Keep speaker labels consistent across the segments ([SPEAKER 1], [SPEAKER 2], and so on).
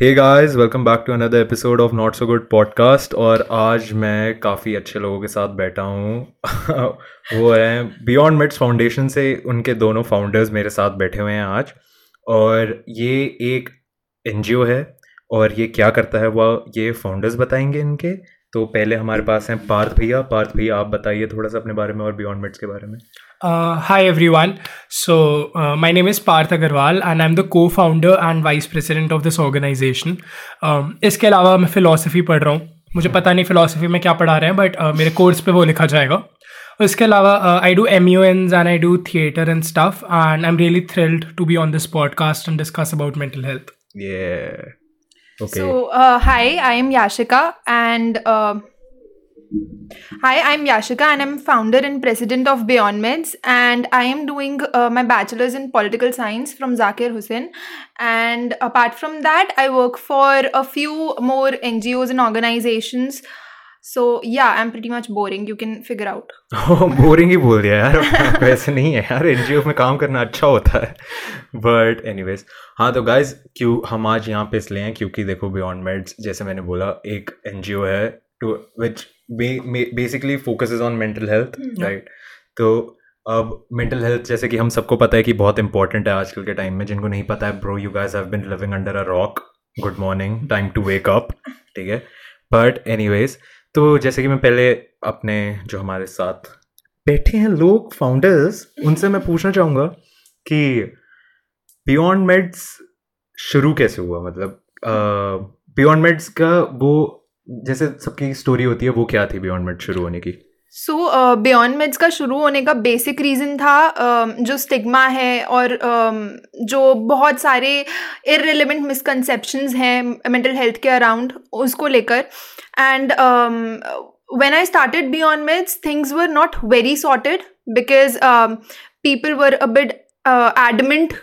[SPEAKER 1] Hey guys welcome back to another episode of not so good podcast और आज मैं काफ़ी अच्छे लोगों के साथ बैठा हूँ वो है बियॉन्ड मिट्स फाउंडेशन से उनके दोनों फाउंडर्स मेरे साथ बैठे हुए हैं आज और ये एक एन है और ये क्या करता है वह ये फाउंडर्स बताएंगे इनके तो पहले हमारे पास हैं पार्थ भैया पार्थ भैया आप बताइए थोड़ा सा अपने बारे में और बियॉन्ड मिट्स के बारे में
[SPEAKER 2] Uh, hi everyone. So uh, my name is Parth Agarwal and I'm the co-founder and vice president of this organization. Um, इसके अलावा मैं philosophy पढ़ रहा हूँ मुझे पता नहीं philosophy में क्या पढ़ा रहे हैं but uh, मेरे कोर्स पे वो लिखा जाएगा इसके अलावा I do M you and I do theatre and stuff and I am really thrilled to be on this podcast and discuss about mental
[SPEAKER 3] health Yeah. Okay. So, uh, hi, I am Yashika, and uh, Hi, I'm Yashika and I'm founder and president of Beyond Meds and I am doing uh, my bachelor's in political science from Zakir Hussain and apart from that I work for a few more NGOs and organizations So, yeah, I'm pretty much boring. You can figure out.
[SPEAKER 1] Boring oh, ही बोल दिया यार वैसे नहीं है यार NGO में काम करना अच्छा होता है बट एनीवेज हाँ तो गाइज क्यों हम आज यहाँ पे इसलिए हैं क्योंकि देखो बियॉन्ड मेड्स जैसे मैंने बोला एक एनजीओ है to which basically focus is on mental health right तो अब मेंटल हेल्थ जैसे कि हम सबको पता है कि बहुत इंपॉर्टेंट है आजकल के टाइम में जिनको नहीं पता है bro you guys have been living under a rock good morning time to wake up ठीक है बट एनीवेज तो जैसे कि मैं पहले अपने जो हमारे साथ बैठे हैं लोग फाउंडर्स उनसे मैं पूछना चाहूँगा कि बियॉन्ड मेड्स शुरू कैसे हुआ मतलब बियॉन्ड uh, मेड्स का वो जैसे सबकी स्टोरी होती है वो क्या थी बियॉन्ड मिड शुरू होने की
[SPEAKER 3] सो बियॉन्ड मिड्स का शुरू होने का बेसिक रीज़न था uh, जो स्टिग्मा है और uh, जो बहुत सारे इरेलीवेंट मिसकनसेप्शंस हैं मेंटल हेल्थ के अराउंड उसको लेकर and when I started beyond midst things were not very sorted because people were a bit adamant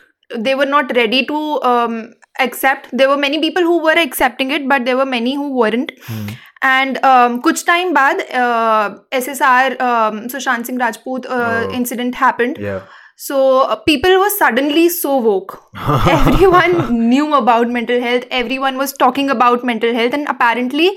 [SPEAKER 3] they were not ready to um, accept there were many people who were accepting it but there were many who weren't hmm. and um, kuch time baad uh, ssr um, sushant singh rajput uh, oh. incident happened yeah so uh, people were suddenly so woke everyone knew about mental health everyone was talking about mental health and apparently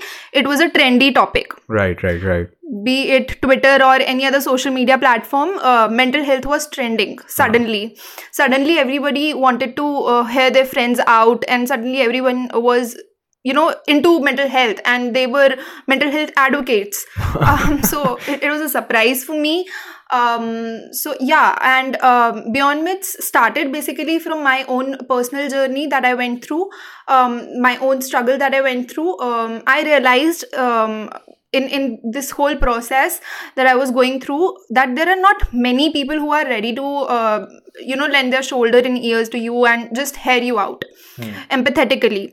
[SPEAKER 3] it was a trendy topic
[SPEAKER 1] right right right
[SPEAKER 3] be it Twitter or any other social media platform, uh, mental health was trending suddenly. Suddenly, everybody wanted to uh, hear their friends out, and suddenly, everyone was you know into mental health and they were mental health advocates um, so it, it, was a surprise for me um, so yeah and um, beyond myths started basically from my own personal journey that i went through um, my own struggle that i went through um, i realized um, in in this whole process that i was going through that there are not many people who are ready to uh, you know lend their shoulder and ears to you and just hear you out hmm. empathetically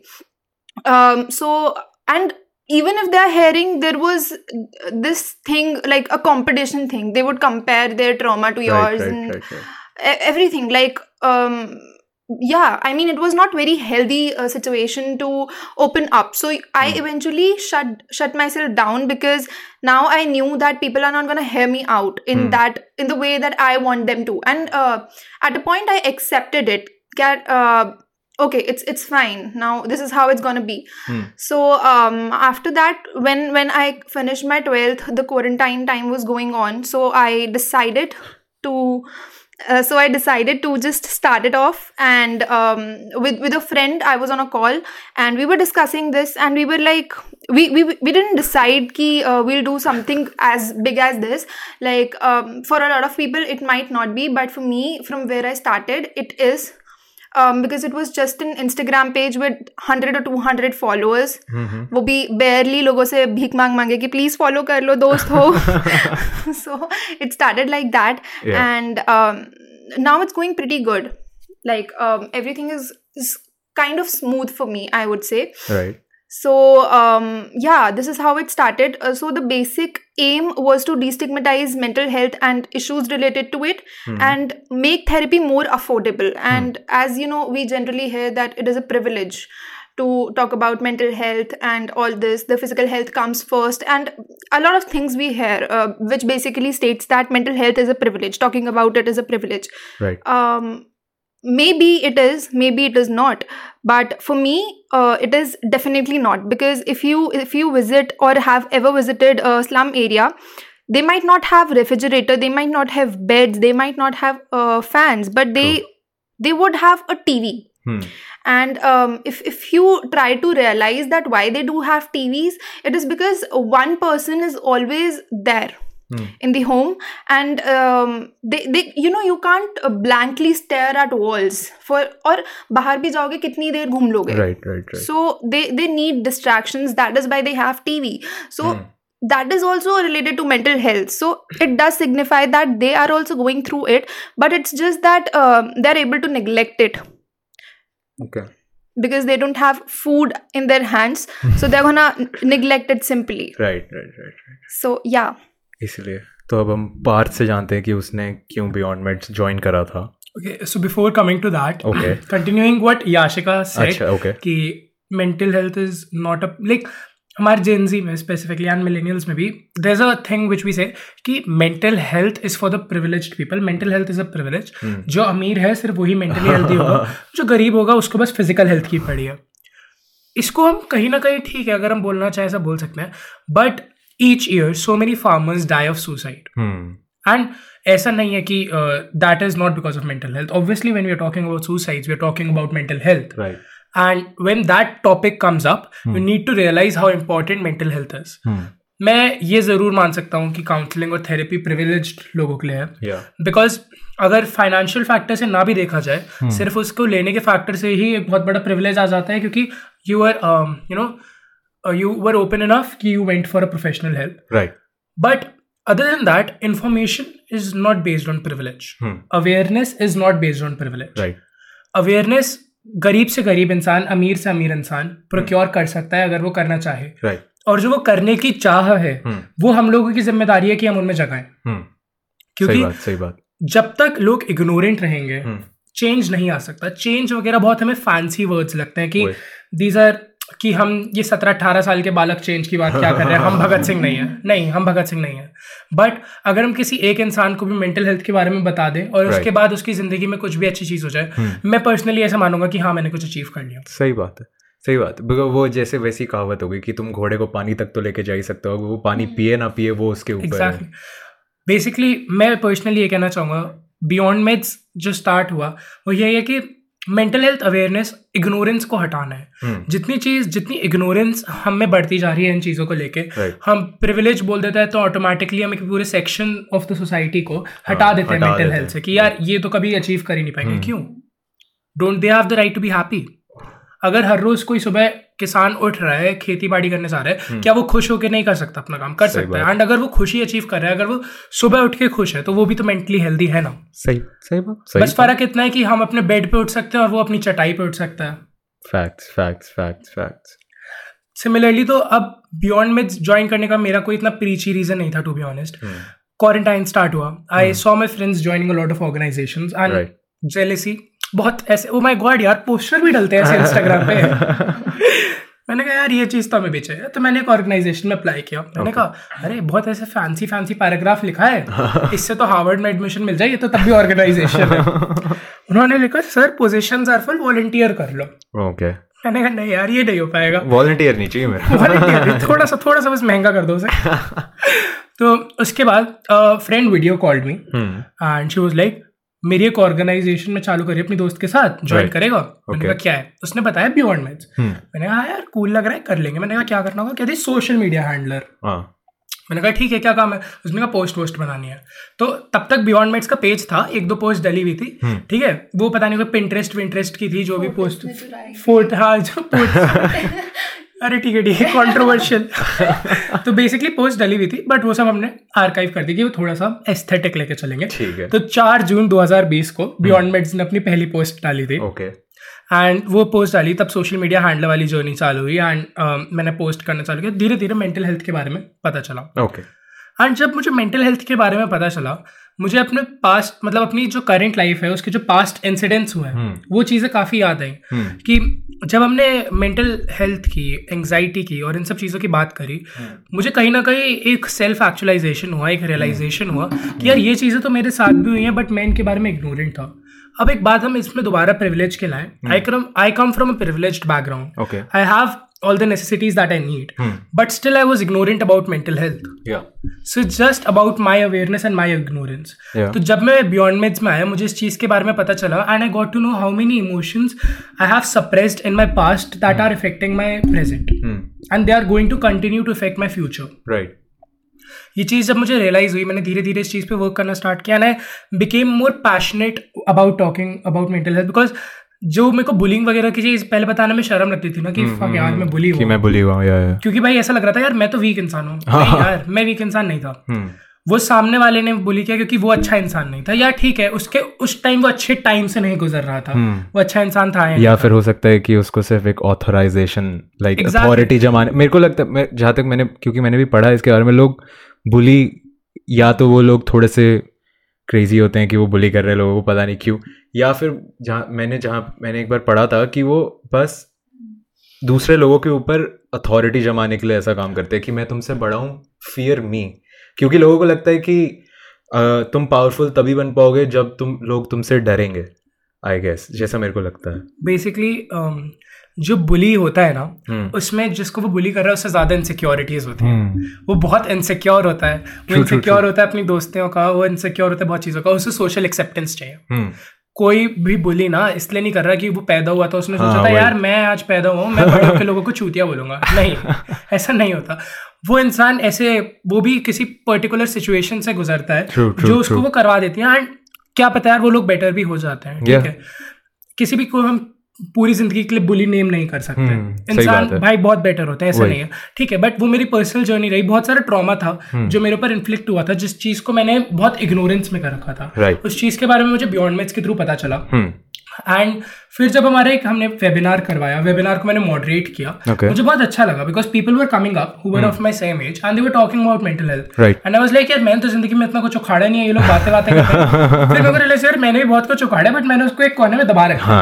[SPEAKER 3] um so and even if they're hearing there was this thing like a competition thing they would compare their trauma to yours right, right, and right, everything like um yeah i mean it was not very healthy uh, situation to open up so i mm. eventually shut shut myself down because now i knew that people are not going to hear me out in mm. that in the way that i want them to and uh, at a point i accepted it uh, okay it's it's fine now this is how it's going to be hmm. so um after that when when i finished my 12th the quarantine time was going on so i decided to uh, so I decided to just start it off, and um, with with a friend, I was on a call, and we were discussing this, and we were like, we we, we didn't decide that uh, we'll do something as big as this. Like um, for a lot of people, it might not be, but for me, from where I started, it is um, because it was just an Instagram page with 100 or 200 followers. Mm-hmm. वो भी barely लोगों से भीख मांग मांगे कि please follow कर लो दोस्त हो. so it started like that, yeah. and um, now it's going pretty good. Like um, everything is is kind of smooth for me, I would say. Right. so um, yeah this is how it started uh, so the basic aim was to destigmatize mental health and issues related to it mm. and make therapy more affordable hmm. and mm. as you know we generally hear that it is a privilege to talk about mental health and all this the physical health comes first and a lot of things we hear uh, which basically states that mental health is a privilege talking about it is a privilege
[SPEAKER 1] right um
[SPEAKER 3] maybe it is maybe it is not but for me uh, it is definitely not because if you if you visit or have ever visited a slum area they might not have refrigerator they might not have beds they might not have uh, fans but they True. they would have a tv Hmm. And um, if, if you try to realize that why they do have TVs, it is because one person is always there. Hmm. in the home and um, they, they you know you can't uh, blankly stare at walls for or bahar bhi jaoge kitni der ghum
[SPEAKER 1] loge right right
[SPEAKER 3] right so they they need distractions that is why they have tv so hmm. that is also related to mental health so it does signify that they are also going through it but it's just that um, they're able to neglect it
[SPEAKER 1] okay
[SPEAKER 3] because they don't have food in their hands so they're gonna neglect it simply
[SPEAKER 1] right right right right
[SPEAKER 3] so yeah
[SPEAKER 1] इसलिए तो अब हम पार्थ से जानते हैं कि उसने क्यों बियॉन्ड मेट्स ज्वाइन करा
[SPEAKER 2] था okay so before coming to that okay continuing what Yashika said अच्छा ओके कि mental health is not a like हमारे जेनजी में स्पेसिफिकली एंड मिलेनियल्स में भी there is a thing which we say कि mental health is for the privilege people mental health is a privilege जो अमीर है सिर्फ वही मेंटली हेल्थी होगा जो गरीब होगा उसको बस फिजिकल हेल्थ की पड़ी है इसको हम कहीं ना कहीं ठीक है अगर हम बोलना चाहें ऐसा बोल सकते हैं but each year so many farmers die of suicide and ऐसा नहीं है कि that is not because of mental health obviously when we are talking about suicide we are talking about mental health and when that topic comes up you need to realize how important mental health is मैं ये ज़रूर मान सकता हूँ कि counselling और therapy privilege लोगों के लिए है बिकॉज yeah. अगर फाइनेंशियल फैक्टर से ना भी देखा जाए hmm. सिर्फ उसको लेने के फैक्टर से ही एक बहुत बड़ा प्रिविलेज आ जाता है क्योंकि you are you know uh, you were open enough ki you went for a professional
[SPEAKER 1] help. Right. But other than that,
[SPEAKER 2] information is not based on privilege. Hmm. Awareness is not based on privilege. Right. Awareness गरीब से गरीब इंसान अमीर से अमीर इंसान procure कर सकता है अगर वो करना चाहे
[SPEAKER 1] right.
[SPEAKER 2] और जो वो करने की चाह है hmm. वो हम लोगों की जिम्मेदारी है कि हम उनमें जगाएं hmm. क्योंकि सही बात, सही बात. जब तक लोग इग्नोरेंट रहेंगे चेंज hmm. नहीं आ सकता चेंज वगैरह बहुत हमें फैंसी वर्ड्स लगते हैं कि दीज आर कि हम ये सत्रह अठारह साल के बालक चेंज की बात क्या कर रहे हैं हम भगत सिंह नहीं है नहीं हम भगत सिंह नहीं है बट अगर हम किसी एक इंसान को भी मेंटल हेल्थ के बारे में बता दें और
[SPEAKER 1] right.
[SPEAKER 2] उसके बाद उसकी जिंदगी में कुछ भी अच्छी चीज़ हो जाए hmm. मैं पर्सनली ऐसा मानूंगा कि हाँ मैंने कुछ अचीव कर लिया
[SPEAKER 1] सही बात है सही बात बिकॉज वो जैसे वैसी कहावत होगी कि तुम घोड़े को पानी तक तो लेके जा ही सकते हो वो पानी हम्म। पिए ना पिए वो उसके ऊपर
[SPEAKER 2] बेसिकली मैं पर्सनली ये कहना चाहूंगा बियॉन्ड मेथ्स जो स्टार्ट हुआ वो यही है कि मेंटल हेल्थ अवेयरनेस इग्नोरेंस को हटाना है hmm. जितनी चीज जितनी इग्नोरेंस हम में बढ़ती जा रही है इन चीज़ों को लेके right. हम प्रिविलेज बोल देते हैं तो ऑटोमेटिकली हम एक पूरे सेक्शन ऑफ द सोसाइटी को हाँ, हटा हाँ, देते हैं मेंटल हेल्थ से कि यार ये तो कभी अचीव कर ही नहीं पाएंगे hmm. क्यों don't they have the right to be happy अगर हर रोज कोई सुबह किसान उठ रहा है खेती बाड़ी करने जा रहा है हम्म। क्या वो खुश होकर नहीं कर सकता अपना काम कर सकता है एंड अगर वो खुशी अचीव कर रहा है अगर वो सुबह उठ के खुश है तो वो भी तो मेंटली हेल्दी है ना
[SPEAKER 1] सही सही बात
[SPEAKER 2] बस फर्क इतना है कि हम अपने बेड पे उठ सकते हैं और वो अपनी चटाई पे उठ सकता है facts facts facts facts similarly तो अब बियॉन्ड में ज्वाइन करने का मेरा कोई इतना प्रीची रीजन नहीं था to be honest quarantine start हुआ I saw my friends joining a lot of organization and jealousy बहुत ऐसे ओ माय गॉड यार पोस्टर भी डलते हैं ऐसे इंस्टाग्राम पे मैंने कहा यार ये चीज़ तो हमें बेचे तो मैंने एक ऑर्गेनाइजेशन में अप्लाई किया मैंने okay. कहा अरे बहुत ऐसे फैंसी फैंसी पैराग्राफ लिखा है इससे तो हार्वर्ड में एडमिशन मिल जाए ये तो तब भी ऑर्गेनाइजेशन है उन्होंने लिखा sir position are full volunteer कर
[SPEAKER 1] लो ओके okay.
[SPEAKER 2] मैंने कहा नहीं यार ये नहीं हो पाएगा वॉल्टियर नहीं चाहिए मेरा थोड़ा सा थोड़ा सा बस महंगा कर दो उसे तो उसके बाद friend video called me and she was like मेरी एक ऑर्गेनाइजेशन में चालू करी अपनी दोस्त के साथ ज्वाइन right. करेगा मैंने okay. क्या है उसने बताया बियॉन्ड मैच hmm. मैंने कहा हाँ यार कूल लग रहा है कर लेंगे मैंने कहा क्या करना होगा कहते सोशल मीडिया हैंडलर मैंने कहा ठीक है क्या काम है उसने कहा पोस्ट वोस्ट बनानी है तो तब तक बियॉन्ड मेट्स का पेज था एक दो पोस्ट डली हुई थी hmm. ठीक है वो पता नहीं कोई पिंटरेस्ट विंटरेस्ट की थी जो भी पोस्ट फोर्थ हाँ जो अरे ठीक है ठीक है कॉन्ट्रोवर्शियल तो बेसिकली पोस्ट डली हुई थी बट वो सब हमने आर्काइव कर दी कि वो थोड़ा सा एस्थेटिक लेके चलेंगे ठीक है तो चार जून 2020 को बियॉन्ड हम्म. मेड्स ने अपनी पहली पोस्ट डाली थी ओके एंड वो पोस्ट डाली तब सोशल मीडिया हैंडल वाली जर्नी चालू हुई एंड uh, मैंने पोस्ट करना चालू किया धीरे धीरे मेंटल हेल्थ के बारे में पता चला
[SPEAKER 1] ओके एंड
[SPEAKER 2] जब मुझे मेंटल हेल्थ के बारे में पता चला मुझे अपने पास्ट मतलब अपनी जो करेंट लाइफ है उसके जो पास्ट इंसिडेंट्स हुए हैं हम्म। वो चीज़ें काफ़ी याद आई हम्म। कि जब हमने मेंटल हेल्थ की एंग्जाइटी की और इन सब चीज़ों की बात करी हम्म। मुझे कहीं ना कहीं एक सेल्फ एक्चुअलाइजेशन हुआ एक रियलाइजेशन हुआ कि यार ये चीज़ें तो मेरे साथ भी हुई हैं बट मैं इनके बारे में इग्नोरेंट था अब एक बात हम इसमें दोबारा प्रिविलेज के लाएं I come I come from a privileged background I have all the necessities that I need. Hmm. But still, I was ignorant about mental health. Yeah. So it's just about my awareness and my ignorance. Yeah. तो जब मैं beyond meds में आया मुझे इस चीज़ के बारे में पता चला and I got to know how many emotions I have suppressed in my past that hmm. are affecting my present hmm. and they are going to continue to affect my future.
[SPEAKER 1] Right.
[SPEAKER 2] ये चीज़ जब मुझे realise हुई मैंने धीरे धीरे इस चीज़ पे वर्क करना स्टार्ट किया and I became more passionate about talking about mental health because जो मेरे को बुलिंग वगैरह की चीज पहले बताने में शर्म लगती थी ना कि फक हम्म, यार हम्म, मैं बुली हम्म, हुआ मैं बुली हुआ या, या। क्योंकि भाई ऐसा लग रहा था यार मैं तो वीक इंसान हूँ हाँ, हाँ। यार मैं वीक इंसान नहीं था वो सामने वाले ने बुली किया क्योंकि वो अच्छा इंसान नहीं था यार ठीक है उसके उस टाइम वो अच्छे टाइम से नहीं गुजर रहा था वो अच्छा इंसान था या,
[SPEAKER 1] या फिर हो सकता है कि उसको सिर्फ एक ऑथोराइजेशन लाइक अथॉरिटी जमाने मेरे को लगता है जहाँ तक मैंने क्योंकि मैंने भी पढ़ा इसके बारे में लोग बुली या तो वो लोग थोड़े से क्रेज़ी होते हैं कि वो बुली कर रहे हैं लोगों को पता नहीं क्यों या फिर जहाँ मैंने जहाँ मैंने एक बार पढ़ा था कि वो बस दूसरे लोगों के ऊपर अथॉरिटी जमाने के लिए ऐसा काम करते हैं कि मैं तुमसे बड़ा हूँ फियर मी क्योंकि लोगों को लगता है कि तुम पावरफुल तभी बन पाओगे जब तुम लोग तुमसे डरेंगे आई गेस जैसा मेरे को लगता है
[SPEAKER 2] बेसिकली जो बुली होता है ना हम्म। उसमें जिसको वो बुली कर रहा है उससे ज्यादा इनसिक्योरिटीज होती हैं हम्म। वो बहुत इनसिक्योर होता है वो इनसिक्योर होता है अपनी दोस्तियों का वो इनसिक्योर होता है बहुत चीज़ों का उसे सोशल एक्सेप्टेंस चाहिए हम्म। कोई भी बुली ना इसलिए नहीं कर रहा कि वो पैदा हुआ था उसने हाँ, सोचा था यार मैं आज पैदा हुआ मैं बड़े के लोगों को चूतिया बोलूंगा नहीं ऐसा नहीं होता वो इंसान ऐसे वो भी किसी पर्टिकुलर सिचुएशन से गुजरता है जो उसको वो करवा देती है एंड क्या पता यार वो लोग बेटर भी हो जाते हैं ठीक है किसी भी को हम पूरी जिंदगी के लिए बुली नेम नहीं कर सकते हम्म, इंसान भाई बहुत बेटर होता है ऐसा नहीं है ठीक है बट वो मेरी पर्सनल जर्नी रही बहुत सारा ट्रॉमा था हम्म। जो मेरे ऊपर इन्फ्लिक्ट हुआ था जिस चीज को मैंने बहुत इग्नोरेंस में कर रखा था उस चीज के बारे में मुझे बियॉन्ड मैथ्स के थ्रू पता चला एंड हम्म। फिर जब हमारे एक हमने वेबिनार करवाया वेबिनार को मैंने मॉडरेट किया okay. मुझे बहुत अच्छा लगा because people were coming up who were of my same age and they were talking about mental health and I was like यार मैंने तो जिंदगी में इतना कुछ उखाड़ा नहीं है ये लोग बातें बातें करते हैं फिर मैंने भी बहुत कुछ उखाड़ा बट मैंने उसको एक कोने में दबा रखा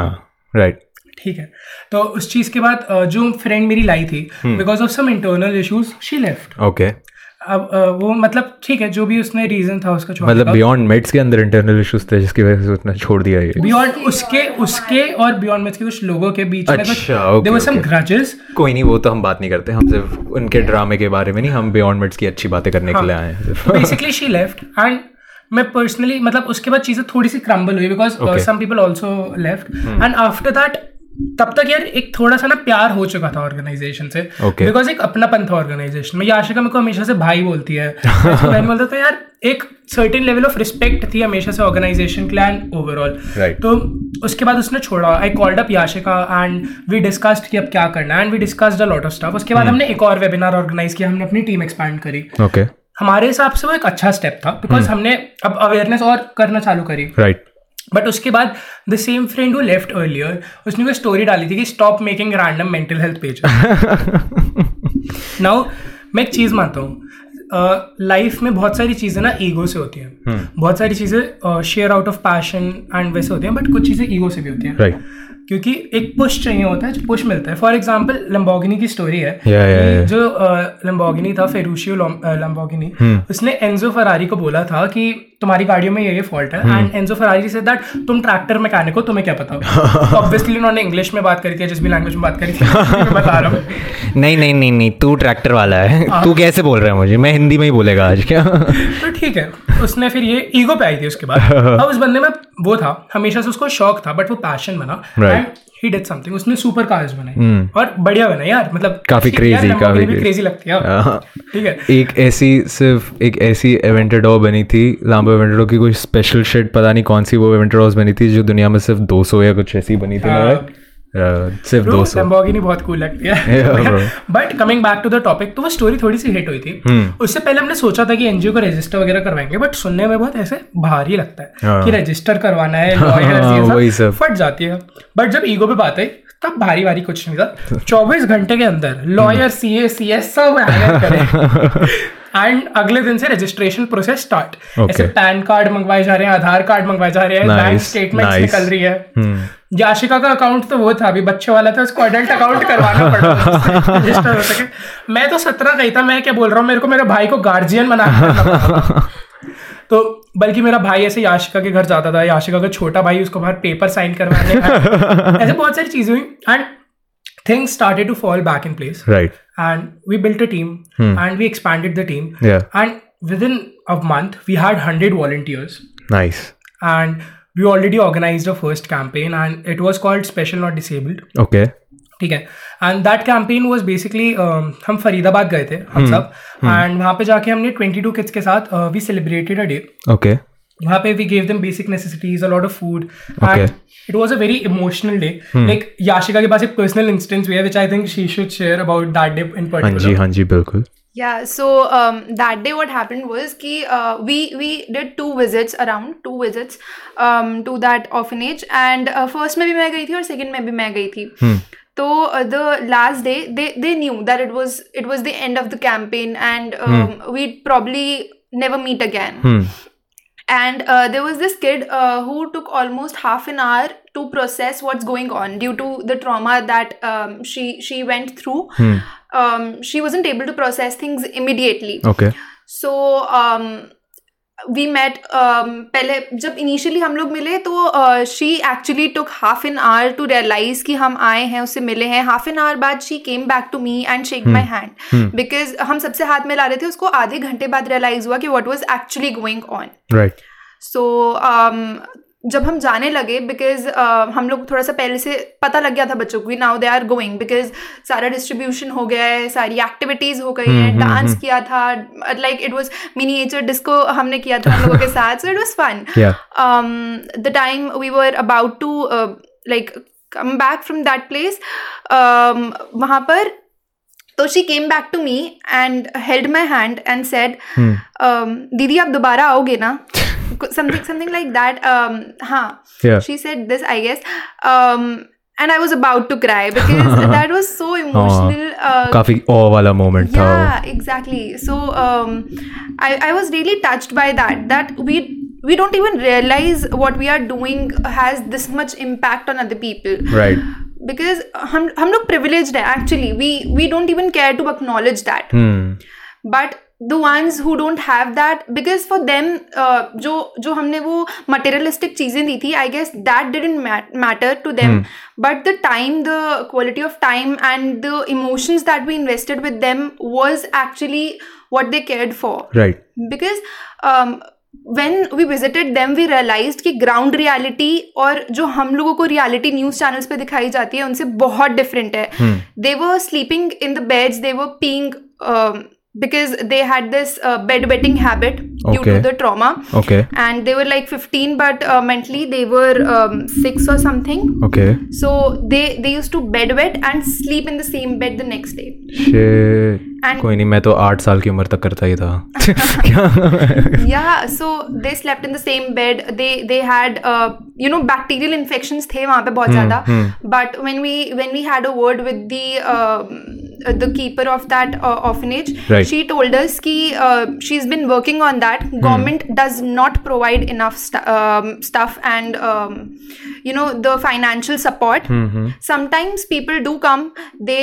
[SPEAKER 2] राइट ठीक है तो उस चीज के बाद जो फ्रेंड मेरी लाई थी
[SPEAKER 1] because of some internal issues she left okay अब वो मतलब
[SPEAKER 2] ठीक है जो भी उसने रीजन था उसका
[SPEAKER 1] छोड़ मतलब बियॉन्ड मेट्स के अंदर
[SPEAKER 2] इंटरनल
[SPEAKER 1] इश्यूज थे जिसकी वजह
[SPEAKER 2] से उसने छोड़ दिया ये बियॉन्ड उसके उसके और बियॉन्ड मेट्स के कुछ लोगों के बीच अच्छा, में देयर सम ग्रजेस
[SPEAKER 1] कोई नहीं वो तो हम बात नहीं करते हम सिर्फ उनके ड्रामे के बारे में नहीं हम बियॉन्ड मेट्स की अच्छी बातें करने हाँ. के लिए आए हैं
[SPEAKER 2] बेसिकली शी लेफ्ट एंड मैं पर्सनली मतलब उसके बाद चीज़ें थोड़ी सी क्रम्बल हुई because some people also left and after that तब तक यार एक थोड़ा सा ना प्यार हो चुका था ऑर्गेनाइजेशन से बिकॉज okay. एक अपनापन था ऑर्गेनाइजेशन में आशिका मेरे को हमेशा से भाई बोलती है तो मैं बोलता था यार एक सर्टेन लेवल ऑफ रिस्पेक्ट थी हमेशा से ऑर्गेनाइजेशन के लिए एंड ओवरऑल तो उसके बाद उसने छोड़ा I called up Yashika and we discussed कि अब क्या करना है and we discussed a lot of stuff उसके बाद hmm. हमने एक और वेबिनार ऑर्गेनाइज किया हमने अपनी टीम एक्सपैंड करी okay. हमारे हिसाब से वो एक अच्छा स्टेप था बिकॉज hmm. हमने अब अवेयरनेस और करना चालू करी
[SPEAKER 1] राइट right.
[SPEAKER 2] बट उसके बाद the same friend who left earlier उसने वो स्टोरी डाली थी कि stop making random mental health page now मैं एक चीज़ मानता हूँ लाइफ में बहुत सारी चीज़ें ना ईगो से होती हैं hmm. बहुत सारी चीज़ें share out of passion and वैसे होती हैं बट कुछ चीज़ें ईगो से भी होती हैं क्योंकि एक पुश चाहिए होता है जो पुश मिलता है फॉर एग्जाम्पल लम्बोगिनी की स्टोरी है yeah, yeah, yeah. जो लम्बोगिनी था फेरूशियो लम्बोगिनी hmm. उसने एनजो फरारी को बोला था कि तुम्हारी गाड़ियों में ये ये फॉल्ट है एंड एनजो फरारी से दैट तुम ट्रैक्टर मैकेनिक हो तुम्हें क्या पता ऑब्वियसली उन्होंने इंग्लिश में बात करी थी जिस भी लैंग्वेज में बात करी थी मैं बता
[SPEAKER 1] रहा हूँ नहीं नहीं नहीं नहीं तू ट्रैक्टर वाला है हाँ। तू कैसे बोल रहा है मुझे मैं हिंदी में ही बोलेगा आज क्या
[SPEAKER 2] तो ठीक है उसने फिर ये ईगो पे आई थी उसके बाद अब उस बंदे में वो था हमेशा से उसको शौक था बट वो पैशन बना एंड ही डिड समथिंग उसने सुपर कार्स hmm. और बढ़िया बना यार मतलब
[SPEAKER 1] काफी क्रेजी काफी क्रेजी लगती है हाँ। ठीक है एक ऐसी सिर्फ एक ऐसी एवेंटेडो बनी थी एवेंटेडो की कोई स्पेशल शेड पता नहीं कौन सी वो एवेंटेडोस बनी थी जो दुनिया में सिर्फ 200 या कुछ ऐसी बनी थी हाँ। सिर्फ दो
[SPEAKER 2] सौ लैम्बोर्गिनी बहुत कूल लगती है but coming back to the topic तो वो स्टोरी थोड़ी सी हिट हुई थी hmm. उससे पहले हमने सोचा था कि एनजीओ को रजिस्टर वगैरह करवाएंगे बट सुनने में बहुत ऐसे भारी लगता है हाँ। कि रजिस्टर करवाना है हाँ, फट जाती है बट जब ईगो पे बात आई तब भारी भारी कुछ नहीं था अच्छा। चौबीस घंटे के अंदर lawyer C A C S सब एंड अगले दिन से रजिस्ट्रेशन प्रोसेस स्टार्ट ऐसे पैन कार्ड मंगवाए जा रहे हैं आधार कार्ड मंगवाए जा रहे हैं बैंक स्टेटमेंट निकल रही है हम्म। याशिका का अकाउंट तो वो था अभी बच्चे वाला था उसको अडल्ट अकाउंट करवाना पड़ा मैं तो सत्रह गई था मैं क्या बोल रहा हूँ मेरे को मेरे भाई को गार्जियन बना तो बल्कि मेरा भाई ऐसे याशिका के घर जाता था याशिका का छोटा भाई उसको बाहर पेपर साइन करवाने ऐसे बहुत सारी चीजें हुई and things started to fall back in place right and we built a team and we expanded the team and within a month we had hundred volunteers nice and we already organize a first campaign and it was called special not
[SPEAKER 1] disabled okay ठीक है
[SPEAKER 2] and that campaign was basically हम फरीदाबाद गए थे हम हम्म, सब and हम्म। वहाँ पे जाके हमने ट्वेंटी
[SPEAKER 1] टू किड्स के साथ we celebrated a day okay वहाँ पे we gave them basic necessities a lot of food and it was a very emotional day like Yashika के पास एक पर्सनल इंस्टेंस भी है which I think she should share about that day in particular हाँ जी हाँ जी बिल्कुल Yeah, so
[SPEAKER 3] um, that day what happened was ki, uh, we we did two visits around two visits um, to that orphanage and uh, first maybe I went गई थी second maybe I went. गई hmm. so uh, the last day they they knew that it was it was the end of the campaign and um, hmm. we'd probably never meet again hmm. and uh, there was this kid uh, who took almost half an hour to process what's going on due to the trauma that um, she she went through hmm. um, she wasn't able to process things immediately
[SPEAKER 1] okay
[SPEAKER 3] so we met um, पहले जब initially हम लोग मिले तो she actually took half an hour to realize कि हम आए हैं उसे मिले हैं हाफ एन आवर बाद she came back to me and shake my hand because हम सबसे हाथ में ला रहे थे उसको आधे घंटे बाद रियलाइज हुआ कि what was actually going on
[SPEAKER 1] right so
[SPEAKER 3] जब हम जाने लगे बिकॉज uh, हम लोग थोड़ा सा पहले से पता लग गया था बच्चों को now they are going because सारा डिस्ट्रीब्यूशन हो गया है सारी एक्टिविटीज हो गई हैं डांस हम्म, हम्म, हम्म। किया था like it was mini एचर disco हमने किया था हम लोगों के साथ so it was fun the time we were about to like come back from that place वहाँ पर तो she came back to me and held my hand and said दीदी आप दोबारा आओगे ना something something like that um huh yeah she said this i guess um and i was about to cry because that was so emotional
[SPEAKER 1] uh, काफी ओ वाला moment
[SPEAKER 3] yeah, exactly so um i i was really touched by that that we we don't even realize what we are doing has this much impact on other people
[SPEAKER 1] right
[SPEAKER 3] because हम हम लोग privileged है actually we we don't even care to acknowledge that hmm. but the ones who don't have that because for them जो जो हमने वो materialistic चीज़ें दी थी I guess that didn't matter to them but the time the quality of time and the emotions that we invested with them was actually what they cared for right because when we visited them we realize की ground reality और जो हम लोगों को reality news channels पर दिखाई जाती है उनसे बहुत डिफरेंट है they were sleeping in the beds they were were peeing because they had this uh, bedwetting habit okay. due to the trauma
[SPEAKER 1] okay
[SPEAKER 3] and they were like 15 but uh, mentally they were um, 6 or something
[SPEAKER 1] okay
[SPEAKER 3] so they they used to bedwet and sleep in the same bed the next day
[SPEAKER 1] shit and कोई नहीं मैं तो आठ साल की उम्र तक करता ही
[SPEAKER 3] था या so they slept in the same bed they they had you know bacterial infection थे वहां पे बहुत ज्यादा but when we when we had a word with the the keeper of that orphanage she told की she is been working on that government does not provide enough stuff and you know the financial support sometimes people do come they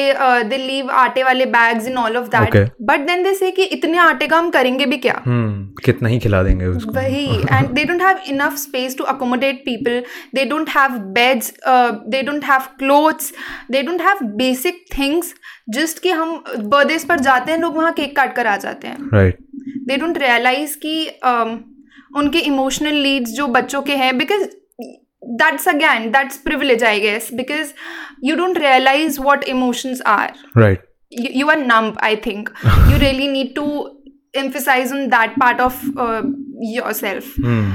[SPEAKER 3] they leave आटे वाले bags in all of that but then they say कि इतने आटे का हम करेंगे भी क्या hmm, कितना ही खिला देंगे वही and they don't have enough space to accommodate people people they don't have beds uh, they don't have clothes they don't have basic things just ki hum birthdays par पर hain log wahan cake cut kar aa jate hain
[SPEAKER 1] right
[SPEAKER 3] they don't realize ki um, unke emotional needs jo bachcho ke hain because that's again that's privilege i guess because you don't realize what emotions are
[SPEAKER 1] right
[SPEAKER 3] you, you are numb i think you really need to emphasize on that part of uh, yourself mm.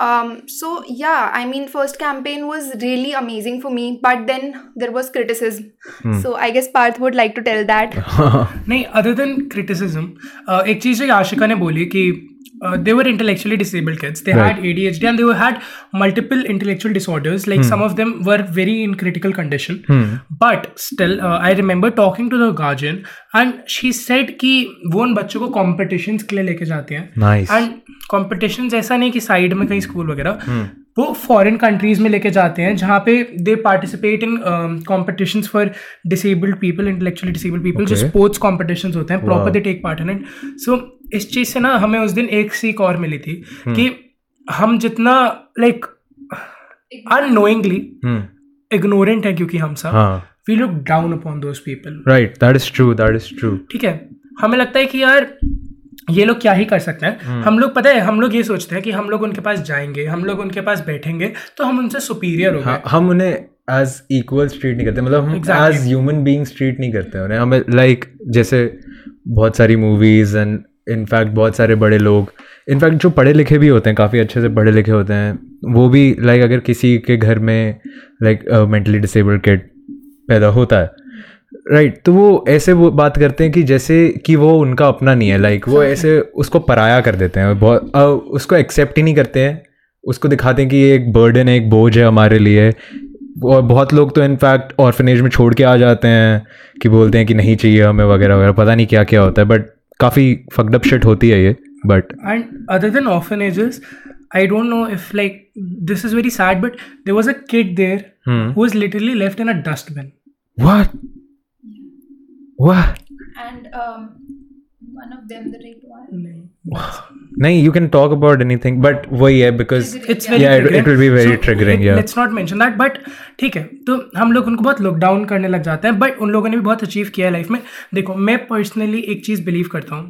[SPEAKER 3] Um, so yeah, I mean, first campaign was really amazing for me, but then there was criticism. Hmm. So I guess Parth would like to tell that.
[SPEAKER 2] नहीं, other than criticism, uh, एक चीज जो आशिका ने बोली कि uh, they were intellectually disabled kids. They right. had ADHD and they were, had multiple intellectual disorders. Like hmm. some of them were very in critical condition. Hmm. But still, uh, I remember talking to the guardian and she said कि वो bachcho ko competitions ke liye leke jaate
[SPEAKER 1] hain.
[SPEAKER 2] Nice. And competitions aisa nahi ki side mein kahi school wagera. Hmm. वो foreign countries में लेके जाते हैं जहाँ पे they participate in competition for disabled people intellectually disabled people जो sports competition होते हैं proper they take part in it so इस चीज़ से ना हमें उस दिन एक सीख और मिली थी hmm. कि हम जितना लाइक अनोइंगली इग्नोरेंट है क्योंकि हम सब we look down upon those people right that is true that is true ठीक है हमें लगता है कि यार ये लोग क्या ही कर सकते हैं हम्म। हम लोग पता है हम लोग ये सोचते हैं कि हम लोग उनके पास जाएंगे हम लोग उनके पास बैठेंगे तो हम उनसे सुपीरियर हो हाँ,
[SPEAKER 1] हम उन्हें एज इक्वल ट्रीट नहीं करते मतलब हम एज ह्यूमन बींग्स ट्रीट नहीं करते उन्हें हमें लाइक जैसे बहुत सारी मूवीज़ एंड इनफैक्ट बहुत सारे बड़े लोग इनफैक्ट जो पढ़े लिखे भी होते हैं काफ़ी अच्छे से पढ़े लिखे होते हैं वो भी लाइक like, अगर किसी के घर में लाइक मेंटली डिसेबल्ड किड पैदा होता है राइट right, तो वो ऐसे वो बात करते हैं कि जैसे कि वो उनका अपना नहीं है लाइक like, वो हाँ। ऐसे उसको पराया कर देते हैं बहुत उसको एक्सेप्ट ही नहीं करते हैं उसको दिखाते हैं कि ये एक बर्डन है एक बोझ है हमारे लिए और बहुत लोग तो इनफैक्ट ऑर्फनेज में छोड़ के आ जाते हैं कि बोलते हैं कि नहीं चाहिए हमें वगैरह वगैरह पता नहीं क्या क्या होता है बट काफ़ी फकडप शिट होती है ये
[SPEAKER 2] but and other than orphanage I don't know if like this is very sad but there was a kid there hmm. Hmm. who was literally left What? वाह and
[SPEAKER 1] one of them the rate one नहीं you can talk about anything but वही है because it's very it will be very triggering या let's not
[SPEAKER 2] mention that but ठीक है तो हम लोग उनको बहुत डाउन करने लग जाते हैं बट उन लोगों ने भी बहुत अचीव किया है लाइफ में देखो मैं पर्सनली एक चीज बिलीव करता हूं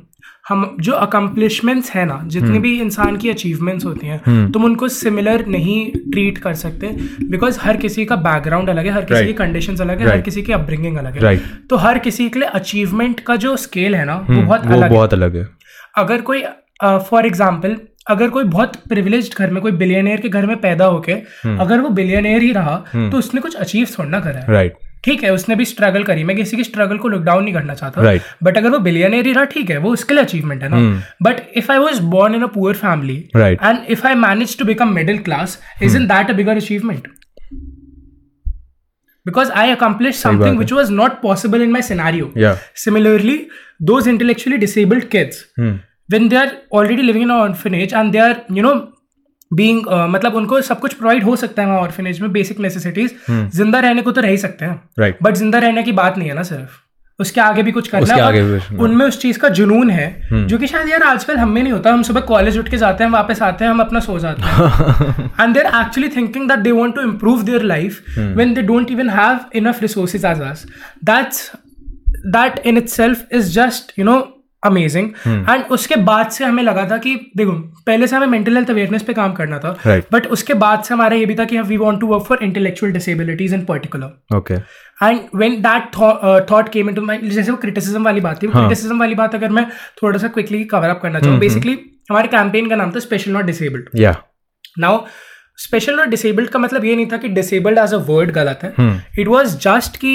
[SPEAKER 2] हम जो अकम्पलिशमेंट्स हैं ना जितनी हम्म। भी इंसान की अचीवमेंट्स होती हैं हम्म। तुम उनको सिमिलर नहीं ट्रीट कर सकते बिकॉज हर किसी का बैकग्राउंड अलग है हर किसी की कंडीशन अलग है हर किसी की अपब्रिंगिंग अलग है तो हर किसी के लिए अचीवमेंट का जो स्केल है ना वो हम्म, बहुत अलग
[SPEAKER 1] बहुत अलग है
[SPEAKER 2] अगर कोई फॉर एग्जाम्पल अगर कोई बहुत प्रिविलेज घर में कोई बिलियनियर के घर में पैदा होके अगर वो बिलियनियर ही रहा तो उसने कुछ अचीव थोड़ा ना करा
[SPEAKER 1] है राइट
[SPEAKER 2] ठीक है उसने भी स्ट्रगल करी मैं किसी की स्ट्रगल को लुकडाउन नहीं करना चाहता बट right. अगर
[SPEAKER 1] वो
[SPEAKER 2] बिलियनरी रहा ठीक है वो उसके लिए अचीवमेंट है ना but if I was born in poor family and if I manage to become middle class is in that bigger achievement because I accomplish something which was not possible in my scenario similarly those intellectually disabled kids when they are already living in orphanage and they are you know being uh, मतलब उनको सब कुछ provide हो सकता है वहाँ orphanage में basic necessities हम्म। जिंदा रहने को तो रह सकते हैं राइट बट जिंदा रहने की बात नहीं है ना सिर्फ उसके आगे भी कुछ करना है उनमें उस चीज का जुनून है हम्म। जो कि शायद यार आजकल हम में नहीं होता हम सुबह कॉलेज उठ के जाते हैं वापस आते हैं हम अपना सो जाते हैं and they're actually thinking that they want to improve their life when they don't even have enough resources as us that's that in itself is just you know amazing and hmm. उसके बाद से हमें लगा था कि देखो पहले से हमें मेंटल हेल्थ अवेयरनेस पे काम करना था बट right. उसके बाद से हमारा ये भी था कि we want to work for intellectual disabilities in particular
[SPEAKER 1] okay
[SPEAKER 2] and when that thought came into my जैसे वो क्रिटिसिज्म वाली बात थी क्रिटिसिज्म हाँ। वाली बात अगर मैं थोड़ा सा क्विकली कवर अप करना चाहूँ बेसिकली हम्म, हम्म। हमारे कैंपेन का नाम था special not disabled now special और डिसेबल्ड का मतलब ये नहीं था कि डिसेबल्ड एज अ वर्ड गलत है इट वॉज जस्ट कि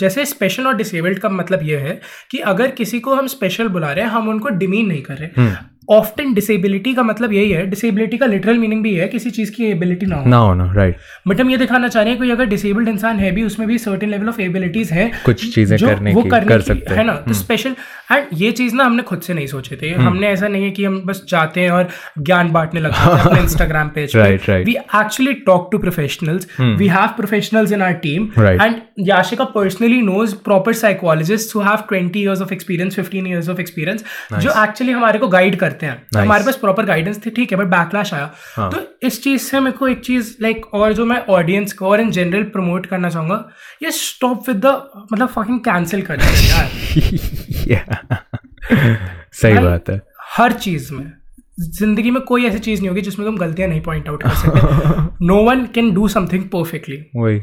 [SPEAKER 2] जैसे स्पेशल और डिसेबल्ड का मतलब ये है कि अगर किसी को हम स्पेशल बुला रहे हैं हम उनको डिमीन नहीं कर रहे hmm. ऑफ्टन डिसेबिलिटी का मतलब यही है डिसेबिलिटी का लिटरल मीनिंग भी है किसी चीज़ की एबिलिटी
[SPEAKER 1] ना हो ना होना राइट
[SPEAKER 2] बट हम ये दिखाना चाह रहे हैं कि अगर डिसेबल्ड इंसान है भी उसमें भी सर्टेन लेवल ऑफ एबिलिटीज है कुछ चीज़ें करने वो की, करने कर की, सकते है ना तो स्पेशल हम्म। एंड ये चीज़ ना हमने खुद से नहीं सोचे थे हम्म। हमने ऐसा नहीं है कि हम बस जाते हैं और ज्ञान बांटने लगते हैं Instagram page right right we actually talk to professionals we have professionals in our team and Yashika personally knows proper psychologist who have twenty years of experience fifteen years of experience जो एक्चुअली हमारे को guide कर करते हैं nice. हमारे पास proper guidance थी ठीक है बट बैकलैश आया हाँ. तो इस चीज़ से मेरे को एक चीज़ लाइक और जो मैं ऑडियंस को और इन जनरल प्रमोट करना चाहूंगा ये स्टॉप विद द मतलब फकिंग कैंसिल कर यार सही
[SPEAKER 1] बात है
[SPEAKER 2] हर चीज़ में जिंदगी में कोई ऐसी चीज़ नहीं होगी जिसमें तुम गलतियां नहीं पॉइंट आउट कर सकते no one can do something perfectly वही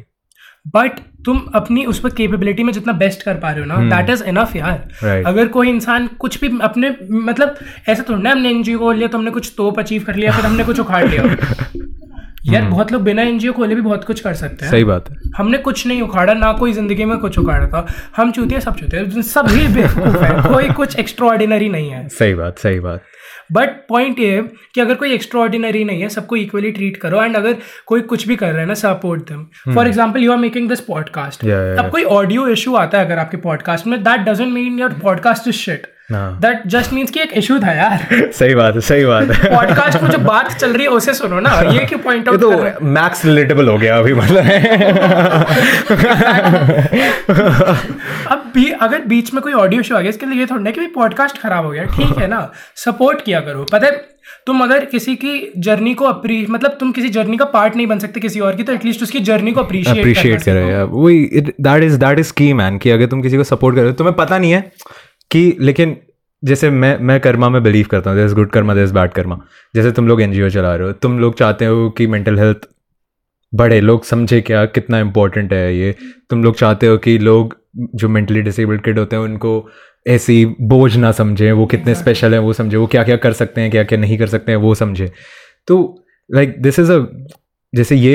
[SPEAKER 2] बट तुम अपनी उस पर केपेबिलिटी में जितना बेस्ट कर पा रहे हो ना दैट इज इनफ यार right. अगर कोई इंसान कुछ भी अपने मतलब ऐसा थोड़ा ना हमने एनजीओ खोल लिया तो हमने कुछ तोप अचीव कर लिया फिर हमने कुछ उखाड़ लिया यार हम्म। बहुत लोग बिना एनजीओ खोले भी बहुत कुछ कर सकते
[SPEAKER 1] हैं सही बात है
[SPEAKER 2] हमने कुछ नहीं उखाड़ा ना कोई जिंदगी में कुछ उखाड़ा था हम चूतिया सब चूतिया सब ही कोई कुछ एक्स्ट्रा नहीं है
[SPEAKER 1] सही बात सही बात
[SPEAKER 2] बट पॉइंट ये है कि अगर कोई एक्स्ट्रॉर्डिनरी नहीं है सबको इक्वली ट्रीट करो एंड अगर कोई कुछ भी कर रहा है ना support them for example you are making this podcast अब कोई ऑडियो इशू आता है अगर आपके पॉडकास्ट में that doesn't mean your podcast is shit that just means की एक इशू था यार
[SPEAKER 1] सही बात है सही बात है
[SPEAKER 2] पॉडकास्ट में जो बात चल रही है उसे सुनो ना ये क्यों पॉइंट आउट तो
[SPEAKER 1] मैक्स रिलेटेबल हो गया अभी
[SPEAKER 2] मतलब अब भी अगर बीच में कोई ऑडियो शो आ गया इसके लिए ये थोड़ा ना कि पॉडकास्ट खराब हो गया ठीक है ना सपोर्ट किया करो पता है तुम अगर किसी की जर्नी को अप्री मतलब तुम किसी जर्नी का पार्ट नहीं बन सकते किसी और की तो एटलीस्ट
[SPEAKER 1] उसकी जर्नी को अप्रिशिएट अप्रिशिएट करो वही दैट इज दैट इज की मैन कि अगर तुम किसी को सपोर्ट कर रहे हो तुम्हें पता नहीं है कि लेकिन जैसे मैं मैं कर्मा में बिलीव करता हूँ this good Karma this bad Karma जैसे तुम लोग एन चला रहे हो तुम लोग चाहते हो कि मेंटल हेल्थ बढ़े लोग समझे क्या कितना इम्पोर्टेंट है ये तुम लोग चाहते हो कि लोग जो मेंटली डिसेबल्ड किड होते हैं उनको ऐसी बोझ ना समझें वो कितने स्पेशल हैं वो समझे वो क्या क्या कर सकते हैं क्या क्या नहीं कर सकते हैं वो समझे तो लाइक दिस इज़ अ जैसे ये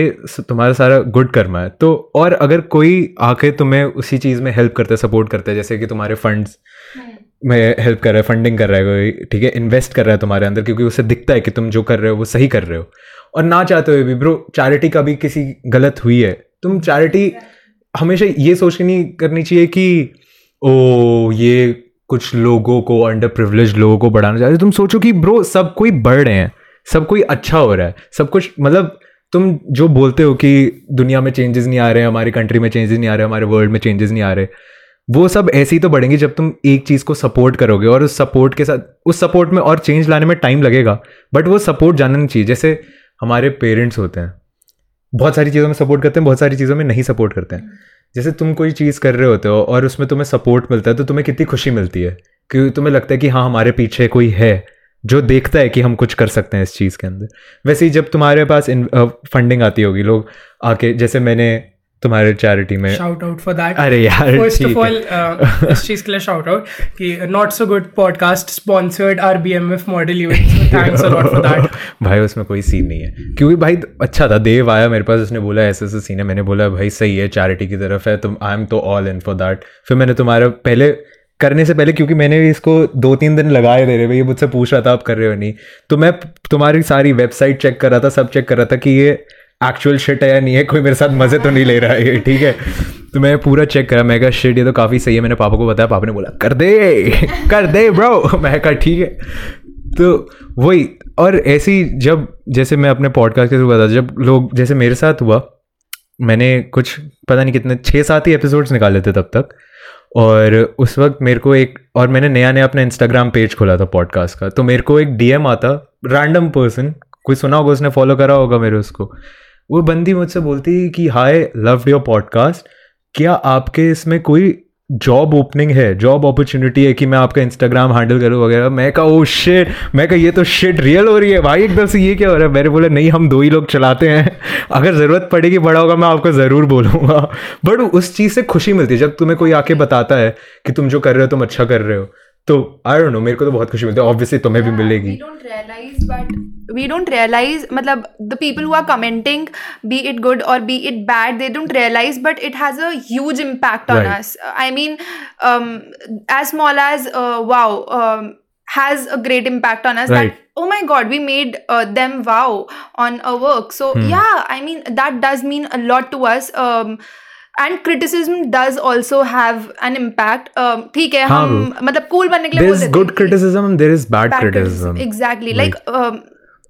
[SPEAKER 1] तुम्हारा सारा गुड कर्मा है तो और अगर कोई आके तुम्हें उसी चीज़ में हेल्प करता है सपोर्ट करता है जैसे कि तुम्हारे फंड्स हम्म। में हेल्प कर रहा है फंडिंग कर रहा है कोई ठीक है इन्वेस्ट कर रहा है तुम्हारे अंदर क्योंकि उसे दिखता है कि तुम जो कर रहे हो वो सही कर रहे हो और ना चाहते हुए भी ब्रो चैरिटी कभी किसी गलत हुई है तुम चैरिटी हमेशा ये सोच के नहीं करनी चाहिए कि ओ ये कुछ लोगों को अंडर प्रिवलेज लोगों को बढ़ाना चाहते तुम सोचो कि ब्रो सब कोई बढ़ रहे हैं सब कोई अच्छा हो रहा है सब कुछ मतलब तुम जो बोलते हो कि दुनिया में चेंजेस नहीं आ रहे हमारी कंट्री में चेंजेस नहीं आ रहे हमारे वर्ल्ड में चेंजेस नहीं आ रहे वो सब ऐसे ही तो बढ़ेंगे जब तुम एक चीज़ को सपोर्ट करोगे और उस सपोर्ट के साथ उस सपोर्ट में और चेंज लाने में टाइम लगेगा बट वो सपोर्ट जानना चाहिए जैसे हमारे पेरेंट्स होते हैं बहुत सारी चीज़ों में सपोर्ट करते हैं बहुत सारी चीज़ों में नहीं सपोर्ट करते हैं जैसे तुम कोई चीज़ कर रहे होते हो और उसमें तुम्हें सपोर्ट मिलता है तो तुम्हें कितनी खुशी मिलती है क्योंकि तुम्हें लगता है कि हाँ हमारे पीछे कोई है जो देखता है कि हम कुछ कर सकते हैं इस चीज़ के अंदर वैसे ही जब तुम्हारे पास इन फंडिंग आती होगी
[SPEAKER 2] लोग
[SPEAKER 1] आके जैसे मैंने तुम्हारे चैरिटी में शाउट आउट फॉर दैट अरे यार फर्स्ट ऑफ ऑल
[SPEAKER 2] इस चीज के लिए शाउट आउट कि not so good podcast sponsored are BMF model event thanks a lot for that भाई उसमें कोई सीन नहीं है क्योंकि
[SPEAKER 1] भाई अच्छा था देव आया मेरे पास उसने बोला ऐसे ऐसे सीन है मैंने बोला भाई सही है चैरिटी की तरफ है तुम आई एम तो ऑल इन फॉर दैट फिर मैंने तुम्हारा पहले करने से पहले क्योंकि मैंने भी इसको दो तीन दिन लगाए दे रहे भाई ये मुझसे पूछ रहा था आप कर रहे हो नहीं तो मैं तुम्हारी सारी वेबसाइट चेक कर रहा था सब चेक कर रहा था कि ये एक्चुअल शिट है या नहीं है कोई मेरे साथ मज़े तो नहीं ले रहा है ये ठीक है तो मैं पूरा चेक करा मैं कहा शिट ये तो काफ़ी सही है मैंने पापा को बताया पापा ने बोला कर दे कर दे ब्रो मैं कहा ठीक है तो वही और ऐसी जब जैसे मैं अपने पॉडकास्ट के थ्रू बता जब लोग जैसे मेरे साथ हुआ मैंने कुछ पता नहीं कितने छः सात ही एपिसोड्स निकाले थे तब तक और उस वक्त मेरे को एक और मैंने नया नया अपना इंस्टाग्राम पेज खोला था पॉडकास्ट का तो मेरे को एक डीएम आता रैंडम पर्सन कोई सुना होगा उसने फॉलो करा होगा मेरे उसको वो बंदी मुझसे बोलती कि हाय लव योर पॉडकास्ट क्या आपके इसमें कोई जॉब ओपनिंग है जॉब अपॉर्चुनिटी है कि मैं आपका इंस्टाग्राम हैंडल करूँ वगैरह मैं कहा ओ oh, शिट मैं कहा ये तो शिट रियल हो रही है भाई एकदम से ये क्या हो रहा है मेरे बोले नहीं हम दो ही लोग चलाते हैं अगर ज़रूरत पड़ेगी बड़ा होगा मैं आपको ज़रूर बोलूँगा बट उस चीज़ से खुशी मिलती है जब तुम्हें कोई आके बताता है कि तुम जो कर रहे हो तुम अच्छा कर रहे हो तो आई डोंट नो मेरे को तो बहुत खुशी मिलती है ऑब्वियसली तुम्हें भी मिलेगी
[SPEAKER 3] we don't realize matlab, the people who are commenting be it good or be it bad they don't realize but it has a huge impact on right. us i mean um, as small as uh, wow um, has a great impact on us right. that oh my god we made uh, them wow on our work so hmm. yeah i mean that does mean a lot to us um, criticism does also have an impact. Impact um, ठीक है
[SPEAKER 1] हम मतलब cool बनने के लिए good criticism criticism. Is bad criticism
[SPEAKER 3] exactly like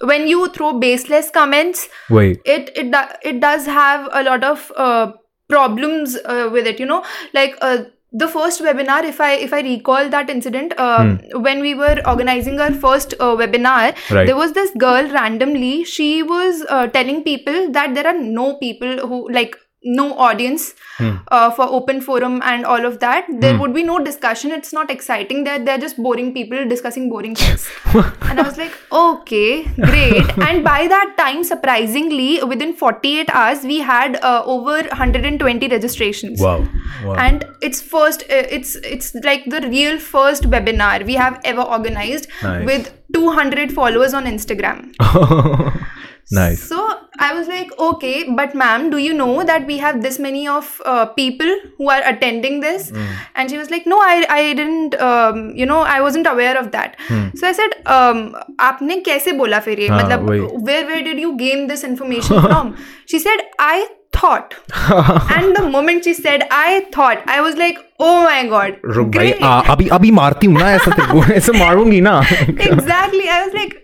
[SPEAKER 3] when you throw baseless comments Wait. it it it does have a lot of uh, problems uh, with it you know like uh, the first webinar if i if i recall that incident uh, hmm. when we were organizing our first uh, webinar right. there was this girl randomly she was uh, telling people that there are no people who like no audience hmm. uh, for open forum and all of that there hmm. would be no discussion it's not exciting they're, they're just boring people discussing boring things and i was like okay great and by that time surprisingly within 48 hours we had uh, over 120 registrations
[SPEAKER 1] wow.
[SPEAKER 3] wow. and it's first uh, it's it's like the real first webinar we have ever organized nice. with 200 followers on instagram
[SPEAKER 1] Nice.
[SPEAKER 3] So I was like, okay, but ma'am, do you know that we have this many of uh, people who are attending this? Mm. And she was like, no, I, I didn't, um, you know, I wasn't aware of that. Mm. So I said, um, आपने कैसे बोला फिर मतलब where where did you gain this information from? she said, I thought. and the moment she said, I thought, I was like, oh my god.
[SPEAKER 1] Great! अभी अभी मारती हूँ ना ऐसा तेरे को ऐसे मारूंगी ना.
[SPEAKER 3] exactly. I was like.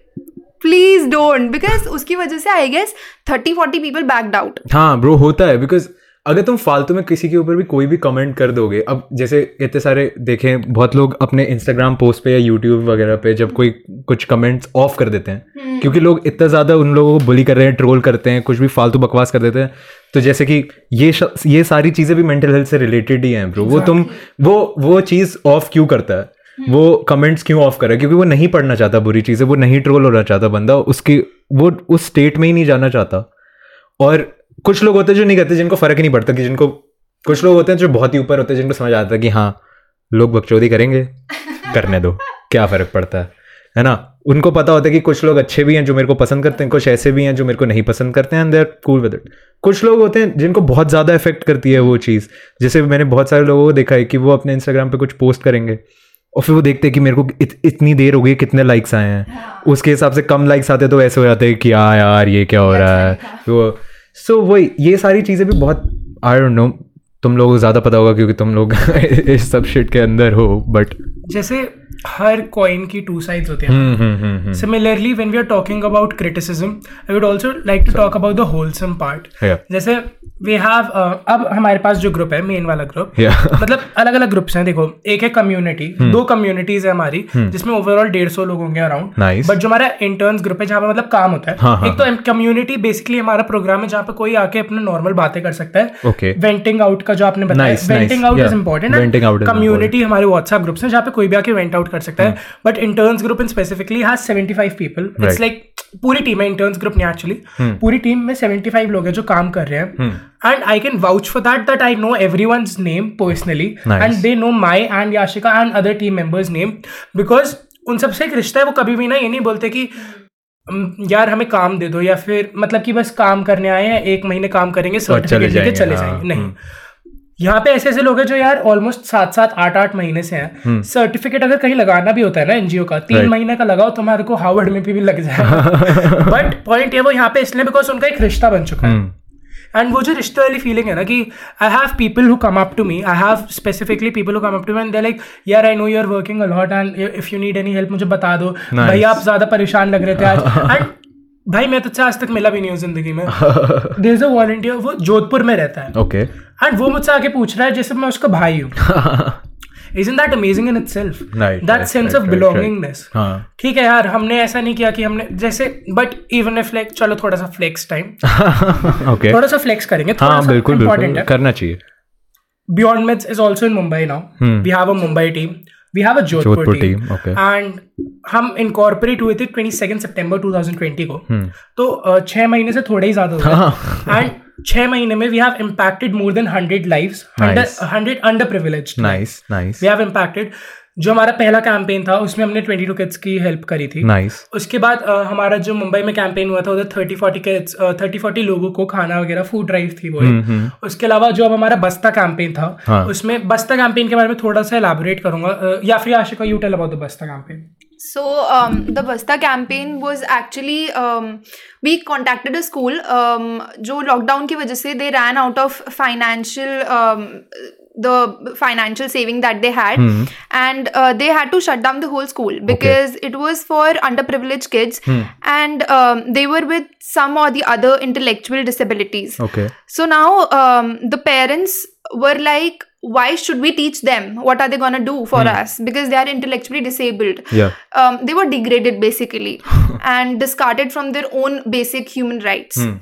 [SPEAKER 3] Please don't because उसकी वजह से I guess thirty forty people backed out
[SPEAKER 1] हाँ ब्रो होता है बिकॉज अगर तुम फालतू में किसी के ऊपर भी कोई भी कमेंट कर दोगे अब जैसे इतने सारे देखें बहुत लोग अपने इंस्टाग्राम पोस्ट पे या यूट्यूब वगैरह पे जब कोई कुछ कमेंट्स ऑफ कर देते हैं हम्म। क्योंकि लोग इतना ज़्यादा उन लोगों को बुली कर रहे हैं ट्रोल करते हैं कुछ भी फालतू बकवास कर देते हैं तो जैसे कि ये ये सारी चीज़ें भी मेंटल हेल्थ से रिलेटेड ही हैं ब्रो वो तुम वो वो चीज़ ऑफ क्यों करता है वो कमेंट्स हम्म। क्यों ऑफ कर क्योंकि वो नहीं पढ़ना चाहता बुरी चीज़ें वो नहीं ट्रोल होना चाहता बंदा उसकी वो उस स्टेट में ही नहीं जाना चाहता और कुछ लोग होते हैं जो नहीं करते जिनको फ़र्क ही नहीं पड़ता कि जिनको कुछ लोग होते हैं जो बहुत ही ऊपर होते हैं जिनको समझ आता है कि हाँ लोग बकचौदी करेंगे करने दो क्या फ़र्क पड़ता है है ना उनको पता होता है कि कुछ लोग अच्छे भी हैं जो मेरे को पसंद करते हैं कुछ ऐसे भी हैं जो मेरे को नहीं पसंद करते हैं अंदर कूल विद इट कुछ लोग होते हैं जिनको बहुत ज़्यादा इफेक्ट करती है वो चीज़ जैसे मैंने बहुत सारे लोगों को देखा है कि वो अपने इंस्टाग्राम पर कुछ पोस्ट करेंगे और फिर वो देखते हैं कि मेरे को इत, इतनी देर हो गई कितने लाइक्स आए हैं हाँ। उसके हिसाब से कम लाइक्स आते तो ऐसे हो जाते हैं कि आ हाँ यार ये क्या हो रहा है वो सो so, वही ये सारी चीज़ें भी बहुत आई डोंट नो तुम लोगों को ज़्यादा पता होगा क्योंकि तुम लोग इस सब शिट के अंदर हो बट
[SPEAKER 2] जैसे हर कॉइन की टू साइड होते हैं similarly when we are talking about criticism I would also like to talk about the wholesome part जैसे वी हैव uh, अब हमारे पास जो ग्रुप है मेन वाला ग्रुप मतलब अलग अलग ग्रुप्स हैं देखो एक है कम्युनिटी हम्म। दो कम्युनिटीज है हमारी हम्म। जिसमें ओवरऑल डेढ़ सौ लोग होंगे अराउंड बट जो हमारा इंटर्न ग्रुप है जहाँ पे मतलब काम होता है हाँ, हाँ, एक तो कम्युनिटी हाँ। बेसिकली हमारा प्रोग्राम है जहाँ पे कोई आके अपने नॉर्मल बातें कर सकता है वेंटिंग आउट का जो आपने बताया venting out is important community हमारे व्हाट्सएप ग्रुप्स है जहाँ पे कोई भी आके वेंट आउट कर सकता है but interns group in specifically has five people it's like पूरी टीम है इंटर्न्स ग्रुप ने एक्चुअली पूरी टीम में सेवेंटी फाइव लोग हैं जो काम कर रहे हैं and I can vouch for that that I know every one name personally and they know my and Yashika and other team members name because उन सबसे एक रिश्ता है वो कभी भी ना ये नहीं बोलते कि यार हमें काम दे दो या फिर मतलब कि बस काम करने आए हैं एक महीने काम करेंगे सर्टिफिकेट तो लेके चले हाँ। जाएंगे नहीं hmm. यहाँ पे ऐसे ऐसे लोग हैं जो यार ऑलमोस्ट सात सात आठ आठ महीने से हैं सर्टिफिकेट हम्म। अगर कहीं लगाना भी होता है ना एनजीओ का तीन right. महीने का लगाओ तो तुम्हारे को हार्वर्ड में भी, भी लग जाए बट पॉइंट ये वो यहाँ पे इसलिए बिकॉज उनका एक रिश्ता बन चुका है एंड हम्म। वो जो रिश्ते वाली फीलिंग है ना कि I have people who come up to me I have specifically people who come up to me and like यार I know you are working a lot and if you need any help मुझे बता दो nice. भाई आप ज्यादा परेशान लग रहे थे आज एंड भाई मैं तो अच्छा आज तक मिला भी नहीं हूँ जिंदगी में देर इज अ वॉलंटियर वो जोधपुर में रहता
[SPEAKER 1] है ओके okay.
[SPEAKER 2] एंड हाँ, वो मुझसे आके पूछ रहा है जैसे मैं उसका भाई हूँ isn't that amazing in itself that sense of belongingness ठीक है यार हमने ऐसा नहीं किया कि हमने जैसे बट इवन ए फ्लेक्स चलो थोड़ा सा फ्लेक्स टाइम okay. थोड़ा सा फ्लेक्स करेंगे थोड़ा हाँ, सा बिल्कुल, बिल्कुल, करना
[SPEAKER 1] चाहिए
[SPEAKER 2] beyond mats is also in Mumbai now we have a Mumbai team we have a Jodhpur team and हम इनकॉर्पोरेट हुए थे 22 सितंबर 2020 को hmm. तो छः महीने से थोड़ा ही ज़्यादा हुआ एंड हाँ। छः महीने में we have impacted more than hundred life hundred under privilege
[SPEAKER 1] nice
[SPEAKER 2] nice we have impacted जो हमारा पहला कैंपेन था उसमें हमने ट्वेंटी टू किड्स की हेल्प
[SPEAKER 1] करी थी नाइस nice. उसके बाद आ,
[SPEAKER 2] हमारा जो मुंबई में कैंपेन हुआ था उधर thirty forty kids thirty forty लोगों को खाना वगैरह फूड ड्राइव थी वो mm-hmm.
[SPEAKER 1] उसके
[SPEAKER 2] अलावा जो अब हमारा बस्ता कैंपेन था हाँ. उसमें बस्ता कैंपेन के बारे में थोड़ा सा एलाबोरेट करूंगा या फिर Ashika you tell about the Basta
[SPEAKER 3] campaign So um, the Basta campaign was actually um, we contacted a school um, जो लॉकडाउन की वजह से they ran out of financial um, the financial saving that they had mm. and uh, they had to shut down the whole school because okay. it was for underprivileged kids mm. and um, they were with some or the other intellectual disabilities
[SPEAKER 1] okay
[SPEAKER 3] so now um, the parents were like why should we teach them what are they going to do for mm. us because they are intellectually disabled yeah um, they were degraded basically and discarded from their own basic human rights hmm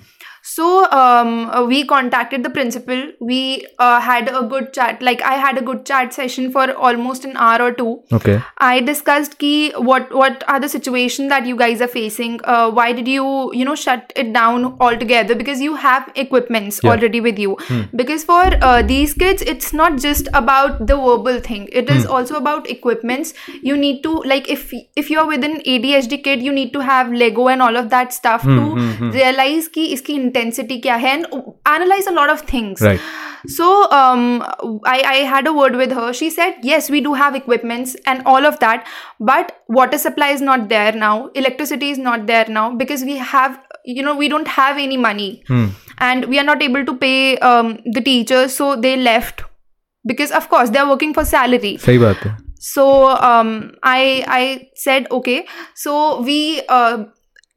[SPEAKER 3] so um, uh, we contacted the principal. We uh, had a good chat. Like I had a good chat session for almost an hour or two.
[SPEAKER 1] Okay.
[SPEAKER 3] I discussed ki what what are the situation that you guys are facing. Uh, why did you you know shut it down altogether? Because you have equipments yeah. already with you. Hmm. Because for uh, these kids, it's not just about the verbal thing. It is hmm. also about equipments. You need to like if if you are with an ADHD kid, you need to have Lego and all of that stuff hmm, to hmm, hmm. realize ki iski intent intensity kya hai, and analyze a lot of things. Right. So um, I, I had a word with her. She said, yes, we do have equipments and all of that, but water supply is not there now. Electricity is not there now because we have, you know, we don't have any money, hmm. and we are not able to pay um, the teachers. So they left because, of course, they are working for salary.
[SPEAKER 1] सही
[SPEAKER 3] बात है. So um, I I said okay. So we. Uh,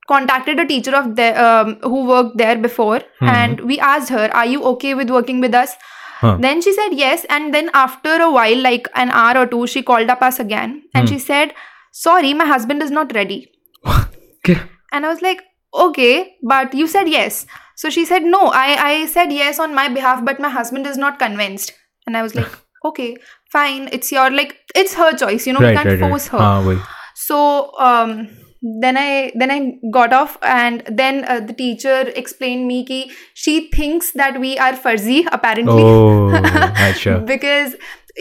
[SPEAKER 3] contacted a teacher of the, um, who worked there before mm-hmm. and we asked her are you okay with working with us huh. then she said yes and then after a while like an hour or two she called up us again and mm. she said sorry my husband is not ready okay. and i was like okay but you said yes so she said no i i said yes on my behalf but my husband is not convinced and i was like okay fine it's your like it's her choice you know right, we can't right, force right. her ah, so um then i then i got off and then uh, the teacher explained me ki she thinks that we are fuzzy apparently
[SPEAKER 1] oh,
[SPEAKER 3] because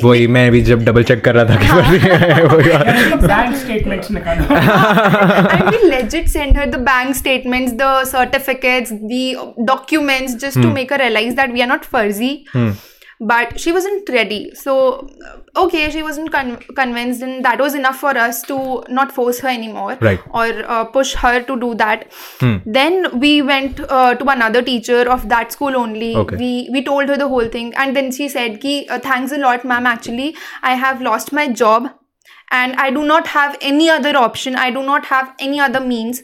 [SPEAKER 1] वही मैं भी जब double check कर रहा था
[SPEAKER 3] कि bank statements निकालो I mean legit send her the bank statements the certificates the documents just to make her realise that we are not फर्जी but she wasn't ready so uh, okay she wasn't con- convinced and that was enough for us to not force her anymore
[SPEAKER 1] right.
[SPEAKER 3] or uh, push her to do that hmm. then we went uh, to another teacher of that school only okay. we we told her the whole thing and then she said ki uh, thanks a lot ma'am actually i have lost my job and i do not have any other option i do not have any other means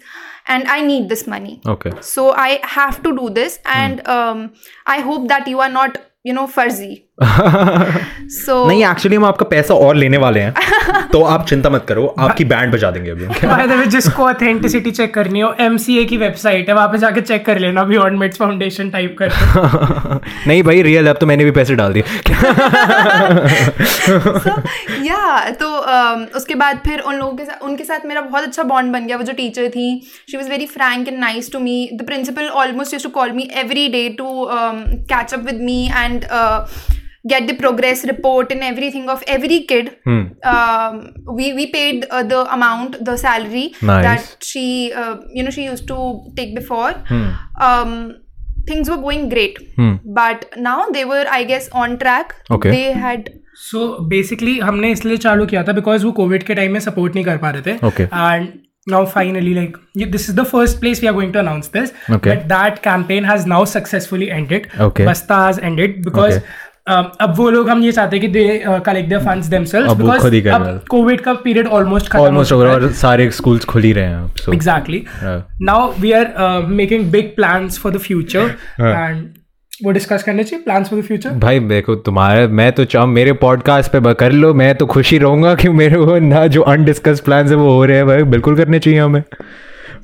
[SPEAKER 3] and i need this money
[SPEAKER 1] okay
[SPEAKER 3] so i have to do this and hmm. um, i hope that you are not Eu não fazia.
[SPEAKER 1] so, नहीं actually हम आपका पैसा और लेने वाले हैं तो आप चिंता मत करो आपकी बैंड बजा
[SPEAKER 2] देंगे अभी okay? द वे जिसको ऑथेंटिसिटी चेक करनी हो एम की वेबसाइट है वहां पे जाके चेक कर लेना अभी मिट्स फाउंडेशन टाइप कर
[SPEAKER 1] नहीं भाई रियल अब तो मैंने भी पैसे डाल दिए
[SPEAKER 3] so, या तो uh, उसके बाद फिर उन लोगों के साथ उनके साथ मेरा बहुत अच्छा बॉन्ड बन गया वो जो टीचर थी she was very frank and nice to me the principal almost use to call me every day to catch up with me and get the progress report and everything of every kid. Hmm. Um, we we paid uh, the amount, the salary that she uh, you know she used to take before. Hmm. Um, things were going great, hmm. but now they were I guess on track.
[SPEAKER 1] Okay.
[SPEAKER 2] They had so basically, हमने इसलिए चालू किया था because वो Covid के time में support नहीं कर पा रहे
[SPEAKER 1] थे and
[SPEAKER 2] now finally like this is the first place we are going to announce this okay. that campaign has now successfully ended okay basta has ended because अब वो लोग हम ये चाहते कि they collect
[SPEAKER 1] their funds themselves because अब Covid का period almost खत्म ऑलमोस्ट हो रहा है और सारे स्कूल्स खुल ही रहे हैं so exactly now we are
[SPEAKER 2] making big plans for the future and वो डिस्कस करने चाहिए प्लान्स फॉर द फ्यूचर भाई
[SPEAKER 1] देखो तुम्हारे मैं तो चाहूँ मेरे पॉडकास्ट पे कर लो मैं तो खुशी रहूंगा कि मेरे वो ना जो अनडिस्कस प्लान्स है वो हो रहे हैं भाई बिल्कुल करने चाहिए
[SPEAKER 3] हमें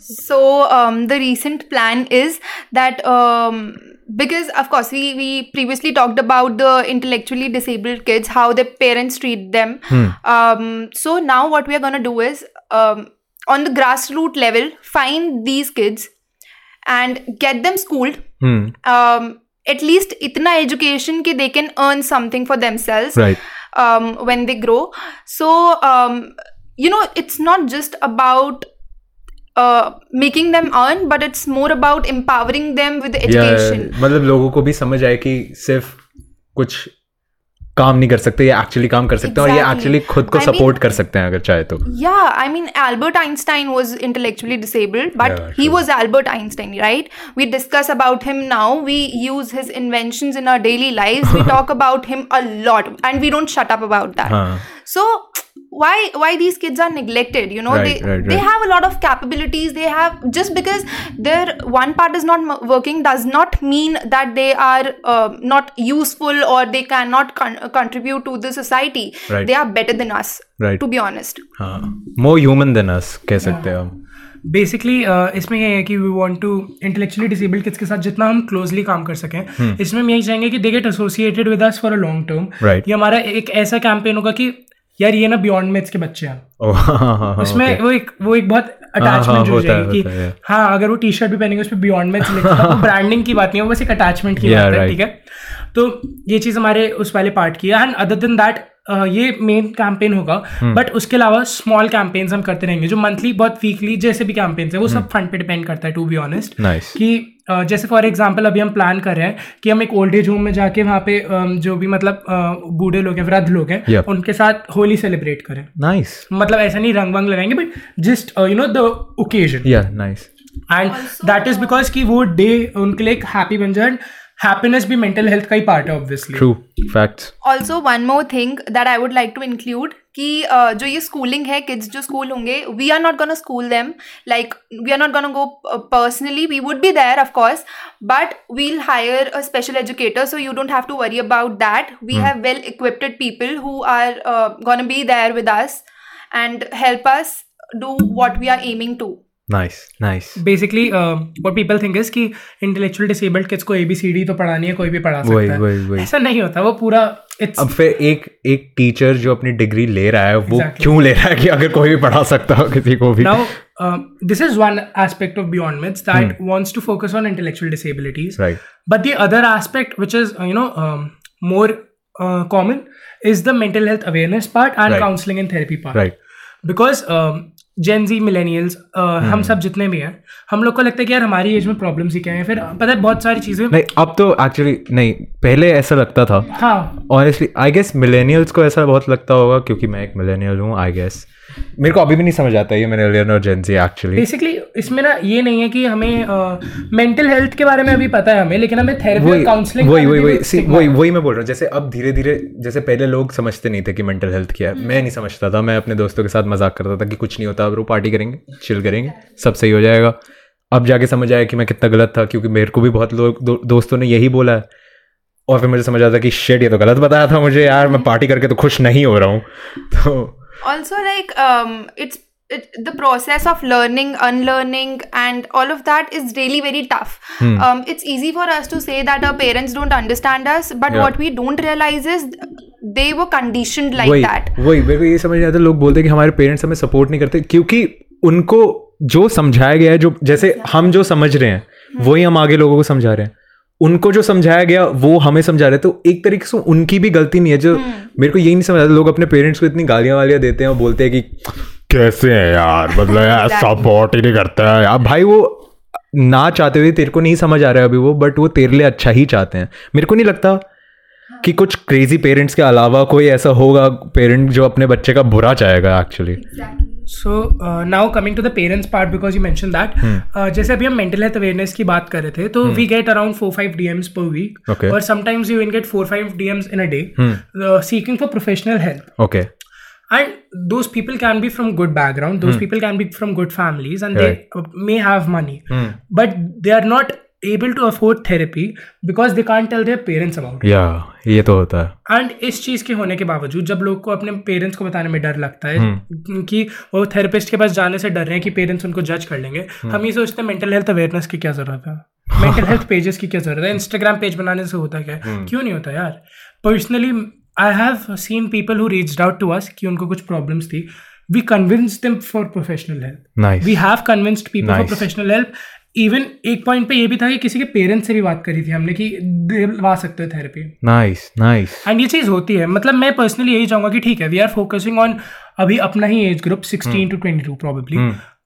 [SPEAKER 3] so the recent plan is that because of course we we previously talked about the intellectually disabled kids how their parents treat them hmm. um, so now what we are going to do is um, on the grassroots level find these kids and get them schooled hmm. um, at least itna education ki they can earn something for themselves right. Um, when they grow so um, you know it's not just about uh, making them earn but it's more about empowering them with the education yeah,
[SPEAKER 1] मतलब लोगों को भी समझ आए कि सिर्फ कुछ काम नहीं कर सकते ये एक्चुअली काम कर सकते हैं exactly. और ये एक्चुअली खुद को सपोर्ट I mean, कर सकते हैं अगर चाहे तो
[SPEAKER 3] या I mean Albert Einstein was intellectually disabled but he was Albert Einstein right we discuss about him now we use his inventions in our daily life we talk about him a lot and we don't shut up about that so why why these kids are neglected you know right, they right, right. they have a lot of capabilities they have just because their one part is not working does not mean that they are uh, not useful or they cannot con- contribute to the society right. they are better than us right to be honest uh,
[SPEAKER 1] more human than us कह सकते हैं हम
[SPEAKER 2] basically uh, इसमें यह है कि we want to intellectually disabled किस के साथ जितना हम क्लोजली काम कर सकें hmm. इसमें हम यही चाहेंगे कि they get associated with us for a long term ये हमारा एक ऐसा कैंपेन होगा कि यार ये ना बियॉन्ड मेथ्स के बच्चे हैं हाँ, हाँ, हाँ, उसमें वो एक वो एक बहुत अटैचमेंट जुड़ जाएगी तो कि तो हाँ अगर वो टी शर्ट भी पहनेंगे उसमें बियॉन्ड मेथ्स लिखा तो ब्रांडिंग की बात नहीं है वो बस एक अटैचमेंट की बात है ठीक है तो ये चीज़ हमारे उस वाले पार्ट की है एंड अदर देन दैट ये मेन कैंपेन होगा बट hmm. उसके अलावा स्मॉल कैंपेन्स हम करते रहेंगे जो मंथली बहुत वीकली जैसे भी कैंपेन्स है वो hmm. सब फंड पे डिपेंड करता है टू बी ऑनेस्ट कि जैसे फॉर एग्जांपल अभी हम प्लान कर रहे हैं कि हम एक ओल्ड एज होम में जाके वहाँ पे जो भी मतलब बूढ़े लोग हैं वृद्ध लोग हैं yep. उनके साथ होली सेलिब्रेट करें
[SPEAKER 1] नाइस nice.
[SPEAKER 2] मतलब ऐसा नहीं रंग वंग लगाएंगे but just you know the occasion
[SPEAKER 1] nice
[SPEAKER 2] and that is because कि वो डे उनके लिए एक हैप्पी बन जाए happiness be mental health ka hi part है obviously true facts also
[SPEAKER 3] one more thing that I would like to include कि uh, जो ये स्कूलिंग है किड्स जो स्कूल होंगे we are not gonna school them like we are not gonna go personally we would be there of course but we'll hire a special educator so you don't have to worry about that we have well equipped people who are gonna be there with us and help us do what we are aiming to
[SPEAKER 1] basically
[SPEAKER 2] what people think is की intellectual disabled kids को A B C D तो पढ़ानी है कोई भी पढ़ा सकता वही, वही, वही. ऐसा नहीं होता वो पूरा it's...
[SPEAKER 1] अब फिर एक एक टीचर जो अपनी डिग्री ले रहा है वो exactly. क्यों ले रहा है कि अगर कोई भी पढ़ा सकता हो किसी को
[SPEAKER 2] भी now this is one aspect of Beyond Myths that wants to focus on intellectual disabilities
[SPEAKER 1] but
[SPEAKER 2] the other aspect which is you know more common is the mental health awareness part and counselling and therapy part right because gen Z millennials हम hmm. सब जितने भी हैं हम लोग को लगता है कि यार हमारी एज में प्रॉब्लम्स ही क्या है फिर पता है बहुत सारी चीज़ें नहीं
[SPEAKER 1] अब तो एक्चुअली नहीं पहले ऐसा लगता था हाँ ऑनेस्टली आई गेस मिलेनियल्स को ऐसा बहुत लगता होगा क्योंकि मैं एक मिलेनियल हूँ आई गेस मेरे को अभी भी नहीं समझ आता ये मिलेनियल और
[SPEAKER 2] जेंजी एक्चुअली बेसिकली इसमें ना ये नहीं है कि हमें मेंटल uh, हेल्थ के बारे में अभी पता है हमें लेकिन हमें थेरेपी काउंसलिंग
[SPEAKER 1] वही वही वही वही तो वही मैं बोल रहा हूँ जैसे अब धीरे धीरे जैसे पहले लोग समझते नहीं थे कि मेंटल हेल्थ क्या है मैं नहीं समझता था मैं अपने दोस्तों के साथ मजाक करता था कि कुछ नहीं होता अब रो पार्टी करेंगे चिल करेंगे सब सही हो जाएगा अब जाके समझ आया कि मैं कितना गलत था क्योंकि मेरे को भी बहुत लोग दो, दोस्तों ने यही बोला है और फिर मुझे समझ आता कि शेड ये तो गलत बताया था मुझे यार मैं पार्टी हम्म। करके तो खुश नहीं हो रहा हूँ
[SPEAKER 3] तो also like um it's it, the process of learning, unlearning, and all of that is really very tough. Hmm. Um, it's easy for us to say that our parents don't understand us, but yeah. what
[SPEAKER 1] we
[SPEAKER 3] don't realize is they were conditioned like वही, that. वही
[SPEAKER 1] मेरे
[SPEAKER 3] को
[SPEAKER 1] ये समझ नहीं आता लोग बोलते हैं कि हमारे पेरेंट्स हमें सपोर्ट नहीं करते क्योंकि उनको जो समझाया गया है जो जैसे हम जो समझ रहे हैं hmm. वही हम आगे लोगों को समझा रहे हैं उनको जो समझाया गया वो हमें समझा रहे तो एक तरीके से उनकी भी गलती नहीं है जो हम्म। मेरे को यही नहीं समझ लोग अपने पेरेंट्स को इतनी गालियां वालियां देते हैं और बोलते हैं कि कैसे है यार मतलब यार सपोर्ट ही नहीं करता है यार भाई वो ना चाहते हुए तेरे को नहीं समझ आ रहा है अभी वो बट वो तेरे लिए अच्छा ही चाहते हैं मेरे को नहीं लगता कि हाँ। कुछ क्रेजी पेरेंट्स के अलावा कोई ऐसा होगा पेरेंट जो अपने बच्चे का बुरा चाहेगा actually exactly.
[SPEAKER 2] So now coming to the parents part because you mention that जैसे अभी हम मेंटल हेल्थ अवेयरनेस की बात कर रहे थे तो we get around four five DMs per week और sometimes you will get four five DMs in a day seeking for professional health okay and those people can be from good background those hmm. people can be from good families and right. they may have money hmm. but they are not able to afford therapy because they can't tell their parents about या ये तो होता है and इस चीज के होने के बावजूद जब लोग को अपने पेरेंट्स को बताने में डर लगता है हम्म। कि वो थेरेपिस्ट के पास जाने से डर रहे हैं कि पेरेंट्स उनको जज कर लेंगे हम्म। हम ये सोचते हैं मेंटल हेल्थ अवेयरनेस की क्या जरूरत है मेंटल हेल्थ पेजेस की क्या जरूरत है इंस्टाग्राम पेज बनाने से होता क्या है हम्म। क्यों नहीं होता यार personally I have seen people who reach out to us कि उनको कुछ प्रॉब्लम्स थी we convince them for professional help we have convinced people for professional help even एक पॉइंट पे ये भी था कि किसी के पेरेंट्स से भी बात करी थी हमने कि दिलवा सकते हो थेरेपी
[SPEAKER 1] नाइस नाइस एंड ये
[SPEAKER 2] चीज़ होती है मतलब मैं पर्सनली यही चाहूंगा कि ठीक है वी आर फोकसिंग ऑन अभी अपना ही age group sixteen to twenty two probably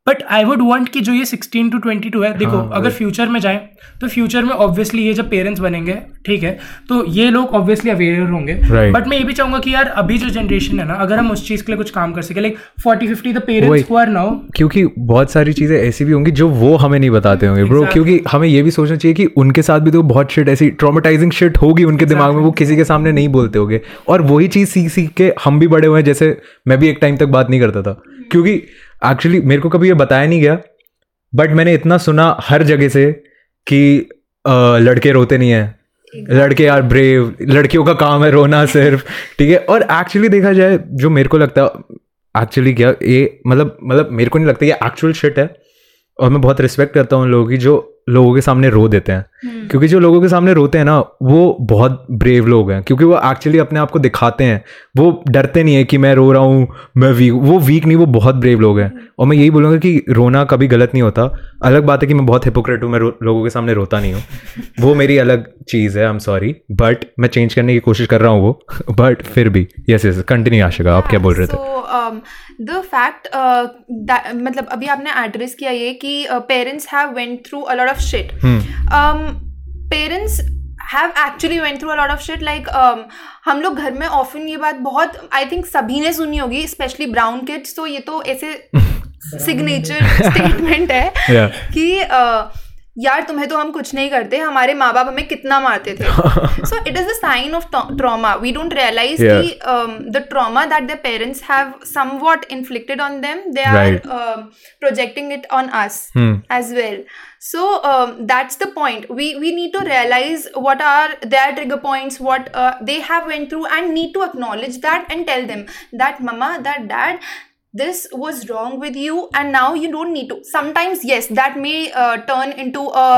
[SPEAKER 2] but I would want कि जो ये सिक्सटीन टू ट्वेंटी टू है देखो हाँ, अगर फ्यूचर में जाए तो फ्यूचर में ऑब्वियसली ये जब पेरेंट्स बनेंगे ठीक है तो ये लोग ऑब्वियसली अवेयर होंगे बट मैं ये भी चाहूंगा कि यार अभी जो जनरेशन है ना अगर हम उस चीज के लिए कुछ काम कर सके like forty fifty the parents
[SPEAKER 1] are now क्योंकि बहुत सारी चीजें ऐसी भी होंगी जो वो हमें नहीं बताते होंगे ब्रो exactly. क्योंकि हमें ये भी सोचना चाहिए कि उनके साथ भी तो बहुत शिट ऐसी ट्रोमेटाइजिंग शिट होगी उनके exactly. दिमाग में वो किसी के सामने नहीं बोलते होंगे और वही चीज सीख सीख के हम भी बड़े हुए हैं जैसे मैं भी एक टाइम तक बात नहीं करता था क्योंकि एक्चुअली मेरे को कभी ये बताया नहीं गया बट मैंने इतना सुना हर जगह से कि लड़के रोते नहीं हैं लड़के आर ब्रेव लड़कियों का काम है रोना सिर्फ ठीक है और एक्चुअली देखा जाए जो मेरे को लगता एक्चुअली क्या ये मतलब मतलब मेरे को नहीं लगता ये एक्चुअल शिट है और मैं बहुत रिस्पेक्ट करता हूँ उन लोगों की जो लोगों के सामने रो देते हैं hmm. क्योंकि जो लोगों के सामने रोते हैं ना वो बहुत ब्रेव लोग हैं क्योंकि वो एक्चुअली अपने आप को दिखाते हैं वो डरते नहीं है कि मैं रो रहा हूँ मैं वीक वो वीक नहीं वो बहुत ब्रेव लोग हैं hmm. और मैं यही बोलूँगा कि रोना कभी गलत नहीं होता अलग बात है कि मैं बहुत हिपोक्रेट हूँ मैं लोगों के सामने रोता नहीं हूँ वो मेरी अलग चीज़ है आई एम सॉरी बट मैं चेंज करने की कोशिश कर रहा हूँ वो बट फिर भी यस यस कंटिन्यू आशेगा आप क्या बोल रहे
[SPEAKER 3] थे द फैक्ट um, uh, मतलब अभी आपने एड्रेस किया ये कि parents have went through a lot of shit. Hmm. Have actually went through a lot of shit like हम लोग घर में ऑफन ये बात बहुत आई थिंक सभी ने सुनी होगी स्पेशली ब्राउन किड्स तो ये तो ऐसे सिग्नेचर स्टेटमेंट है yeah. कि uh, यार तुम्हें तो हम कुछ नहीं करते हमारे माँ बाप हमें कितना मारते थे so it is a sign of trauma we don't realise की the trauma that the parents have some what inflicted on them they are projecting it on us as well so that's the point we we need to realise what are they are trigger point what they have went through and need to acknowledge that and tell them that mama that dad this was wrong with you and now you don't need to sometimes yes that may uh, turn into a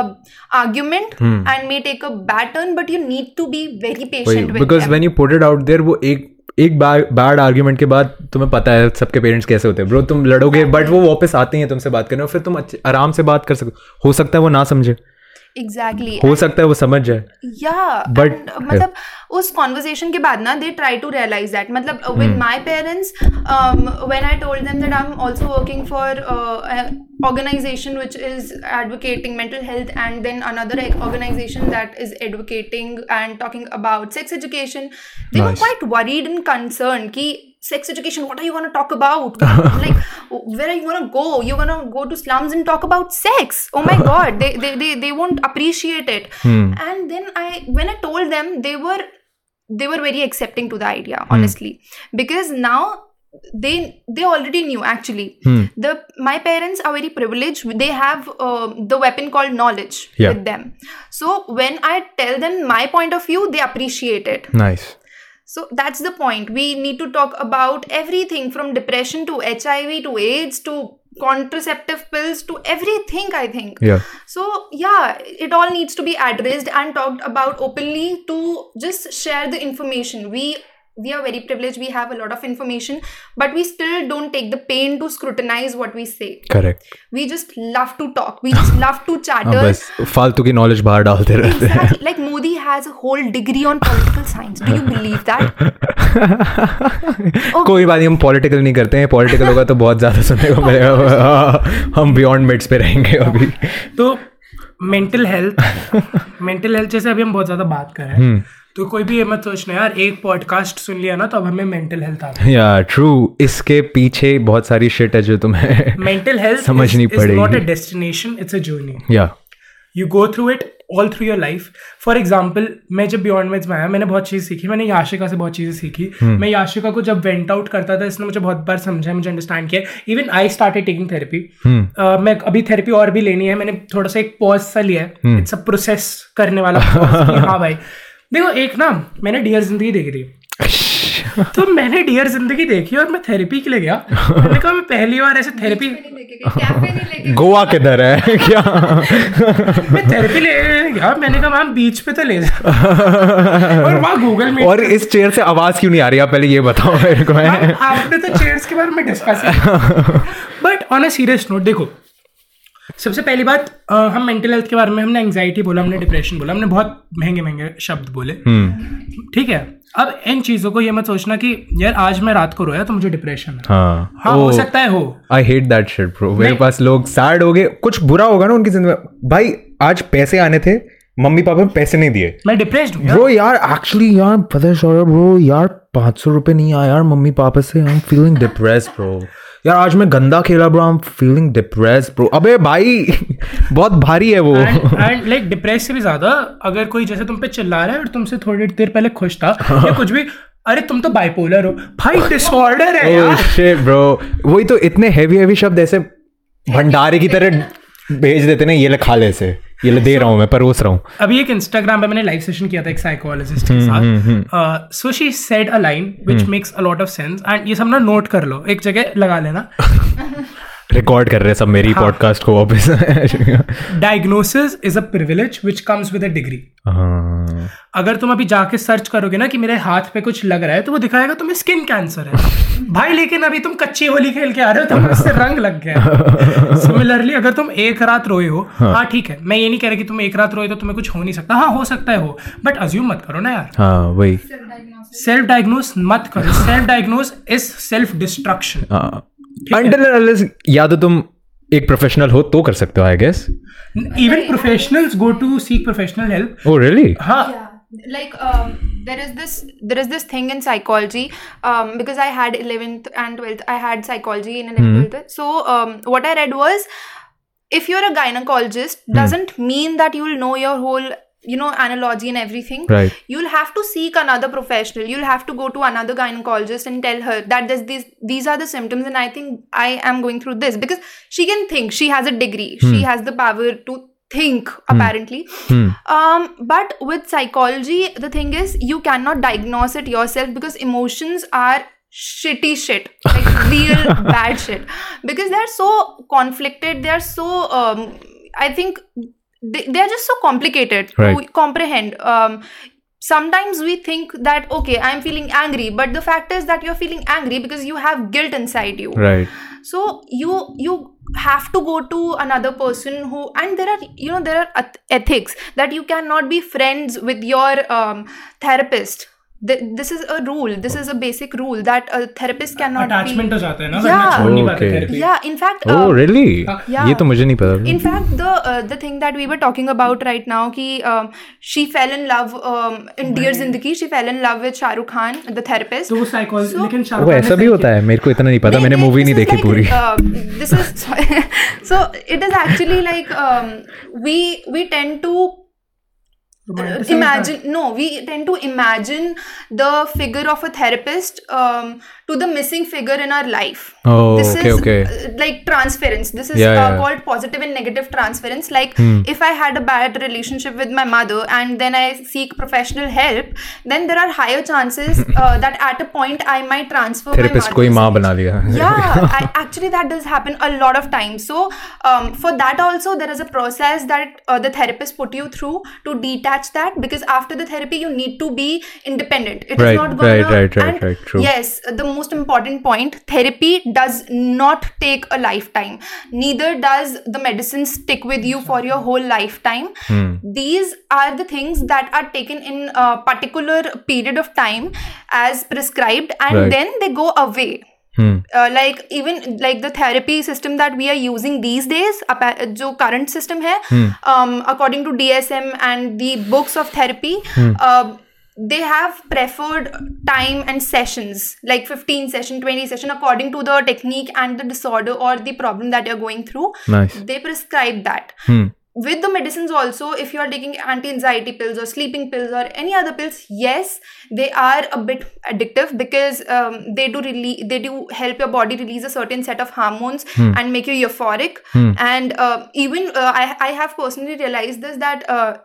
[SPEAKER 3] argument hmm. and may take a bad turn but you need to be very patient Wait,
[SPEAKER 1] with because
[SPEAKER 3] them.
[SPEAKER 1] when you put it out there wo ek एक bad argument के बाद तुम्हें पता है सबके parents कैसे होते हैं ब्रो तुम लड़ोगे बट वो वापस आते हैं तुमसे बात करने और फिर तुम आराम से बात कर सको हो सकता है वो ना समझे
[SPEAKER 3] एग्जैक्टली exactly. हो सकता है वो
[SPEAKER 1] समझ जाए
[SPEAKER 3] या बट मतलब उस कॉन्वर्जेशन के बाद ना they try to realise that मतलब with my parents when I told them that I am also working for organization which is advocating mental health and then another organization that is advocating and talking about sex education they nice. were quite worried and concerned ki sex education what are you going to talk about like where are you going to go you're going to go to slums and talk about sex oh my god they they they, they won't appreciate it hmm. and then i when i told them they were they were very accepting to the idea hmm. honestly hmm. because now they they already knew actually hmm. the my parents are very privileged they have uh, the weapon called knowledge yeah. with them so when i tell them my point of view they appreciate it
[SPEAKER 1] nice
[SPEAKER 3] so that's the point. We need to talk about everything from depression to HIV to AIDS to contraceptive pills to everything i think
[SPEAKER 1] yeah
[SPEAKER 3] so yeah it all needs to be addressed and talked about openly to just share the information we we are very privileged we have a lot of information but we still don't take the pain to scrutinize what we say
[SPEAKER 1] correct
[SPEAKER 3] we just love to talk we just love to ah, chatter बस फालतू की
[SPEAKER 1] knowledge बाहर डालते रहते हैं
[SPEAKER 3] like modi has a whole degree on political science do you believe that
[SPEAKER 1] कोई बात नहीं हम पॉलिटिकल नहीं करते हैं पॉलिटिकल होगा तो बहुत ज्यादा सुनने को मिलेगा हम बियॉन्ड मिड्स पे रहेंगे अभी
[SPEAKER 2] मेंटल हेल्थ मेंटल हेल्थ जैसे अभी हम बहुत ज़्यादा बात कर रहे हैं हम्म। तो कोई भी ये मत सोचना यार एक पॉडकास्ट सुन लिया ना तो अब हमें मेंटल हेल्थ आ
[SPEAKER 1] या ट्रू इसके पीछे बहुत सारी शिट है जो तुम्हें
[SPEAKER 2] मेंटल हेल्थ समझनी पड़ेगी not a destination it's a journey या you go through it all through your life for example मैं जब बियॉन्ड मेज में आया मैंने बहुत चीज़ सीखी मैंने याशिका से बहुत चीज़ें सीखी hmm. मैं याशिका को जब वेंट आउट करता था इसने मुझे बहुत बार समझा मुझे अंडरस्टैंड किया even I a taking therapy मैं अभी थेरेपी और भी लेनी है मैंने थोड़ा सा एक पॉज सा लिया है इट्स अ प्रोसेस करने वाला हाँ भाई देखो एक ना मैंने डियर जिंदगी देखी थी अच्छा। तो मैंने डियर जिंदगी देखी और मैं थेरेपी के लिए गया मैंने कहा मैं पहली बार ऐसे थेरेपी
[SPEAKER 1] गोवा किधर
[SPEAKER 2] है क्या मैं थेरेपी ले गया मैंने कहा मैम बीच पे तो ले जा और वहाँ गूगल में
[SPEAKER 1] और इस चेयर से आवाज क्यों नहीं आ रही आप पहले ये बताओ मेरे को
[SPEAKER 2] आपने तो चेयर्स के बारे में discuss but on a serious note देखो सबसे पहली बात आ, हम मेंटल हेल्थ के बारे में हमने एंगजाइटी बोला हमने डिप्रेशन बोला हमने बहुत महंगे महंगे शब्द बोले हम्म। ठीक है अब इन चीजों को ये मत सोचना कि
[SPEAKER 1] यार आज मैं रात को रोया तो मुझे डिप्रेशन है हाँ, हाँ ओ, हो सकता है हो I hate that shit bro मेरे पास लोग सैड हो गए कुछ बुरा होगा ना उनकी जिंदगी में भाई आज पैसे आने थे मम्मी पापा ने पैसे नहीं दिए
[SPEAKER 2] मैं डिप्रेस्ड
[SPEAKER 1] हूं ब्रो यार एक्चुअली यार पता है ब्रो यार पाँच सौ रुपये नहीं आया यार मम्मी पापा से I am feeling depress bro यार आज मैं गंदा खेला bro I am feeling depress bro अबे भाई बहुत भारी है वो एंड
[SPEAKER 2] लाइक डिप्रेस से भी ज्यादा अगर कोई जैसे तुम पे चिल्ला रहा है और तुमसे थोड़ी देर पहले खुश था या कुछ भी अरे तुम तो बाइपोलर हो भाई डिसऑर्डर है oh, यार
[SPEAKER 1] शिट ब्रो वही तो इतने हेवी हेवी शब्द ऐसे भंडारे की तरह भेज देते ना ये खा ले से
[SPEAKER 2] ये
[SPEAKER 1] दे रहा हूँ मैं परोस रहा हूँ
[SPEAKER 2] अभी एक इंस्टाग्राम पे मैंने लाइव सेशन किया था एक साइकोलॉजिस्ट के हम्म, साथ so she said a line which makes a lot of sense and ये सब ना नोट कर लो एक जगह लगा लेना
[SPEAKER 1] रिकॉर्ड कर रहे हैं सब मेरी पॉडकास्ट हाँ। को
[SPEAKER 2] वापस diagnosis is a privilege which comes with a degree अगर तुम अभी जाके सर्च करोगे ना कि मेरे हाथ पे कुछ लग रहा है तो वो दिखाएगा तुम्हें स्किन कैंसर है भाई लेकिन अभी तुम कच्ची होली खेल के आ रहे हो तुम्हें तो उससे रंग लग गया सिमिलरली अगर तुम एक रात रोए हो हाँ।, हाँ ठीक है मैं ये नहीं कह रहा कि तुम एक रात रोए तो तुम्हें कुछ हो नहीं सकता हाँ हो सकता है हो बट अज्यूम मत करो ना यार हाँ वही सेल्फ डायग्नोस मत करो self diagnose is self destruction
[SPEAKER 1] until and unless या तो तुम एक प्रोफेशनल हो तो कर सकते हो I
[SPEAKER 2] guess even professionals go to seek professional help
[SPEAKER 3] oh really हां like um, there is this there is this thing in psychology um, because i had 11th and 12th i had psychology in an mm-hmm. so um, what i read was if you're a gynecologist mm. doesn't mean that you'll know your whole you know analogy and everything
[SPEAKER 1] right
[SPEAKER 3] you'll have to seek another professional you'll have to go to another gynecologist and tell her that this, these these are the symptoms and i think i am going through this because she can think she has a degree hmm. she has the power to think hmm. apparently Hmm. Um, but with psychology the thing is you cannot diagnose it yourself because emotions are shitty shit like real bad shit because they're so conflicted they're so um, i think they, are just so complicated right. to comprehend um, sometimes we think that okay i'm feeling angry but the fact is that you're feeling angry because you have guilt inside you right so you you have to go to another person who and there are you know there are eth- ethics that you cannot be friends with your um, therapist this is a rule this is a basic rule that therapist can not attachment हो जाते हैं ना yeah. छोड़ नहीं पाते थेरेपी या in fact oh really ये तो मुझे नहीं पता in fact the the thing that we were talking about right now कि she fell in love in dear Zindagi she fell in love with Shahrukh Khan the therapist तो साइकोलॉजी लेकिन शाहरुख खान ऐसा भी होता है मेरे को इतना नहीं पता मैंने मूवी नहीं देखी पूरी this is so it is actually like we we tend to Uh, imagine no we tend to imagine the figure of a therapist um, to the missing figure in our life. Oh, this okay, is okay. Uh, like transference. This is yeah, uh, yeah. called positive and negative transference. Like hmm. if I had a bad relationship with my mother and then I seek professional help, then there are higher chances uh, that at a point I might transfer Therapist my mother's yeah, I, actually that does happen a lot of times. So um, for that also there is a process that uh, the therapist put you through to detach that because after the therapy you need to be independent. It right, is not going right, right, right, right, true. Yes, the most important point therapy does not take a lifetime neither does the medicine stick with you for your whole lifetime hmm. these are the things that are taken in a particular period of time as prescribed and right. then they go away Hmm. Uh, like even like the therapy system that we are using these days जो current system है hmm. um, according to DSM and the books of therapy hmm. uh, they have preferred time and sessions like 15 session 20 session according to the technique and the disorder or the problem that you're going through nice. they prescribe that hmm. with the medicines also if you're taking anti-anxiety pills or sleeping pills or any other pills yes they are a bit addictive because um, they do really they do help your body release a certain set of hormones hmm. and make you euphoric hmm. and uh, even uh, I, I have personally realized this that uh,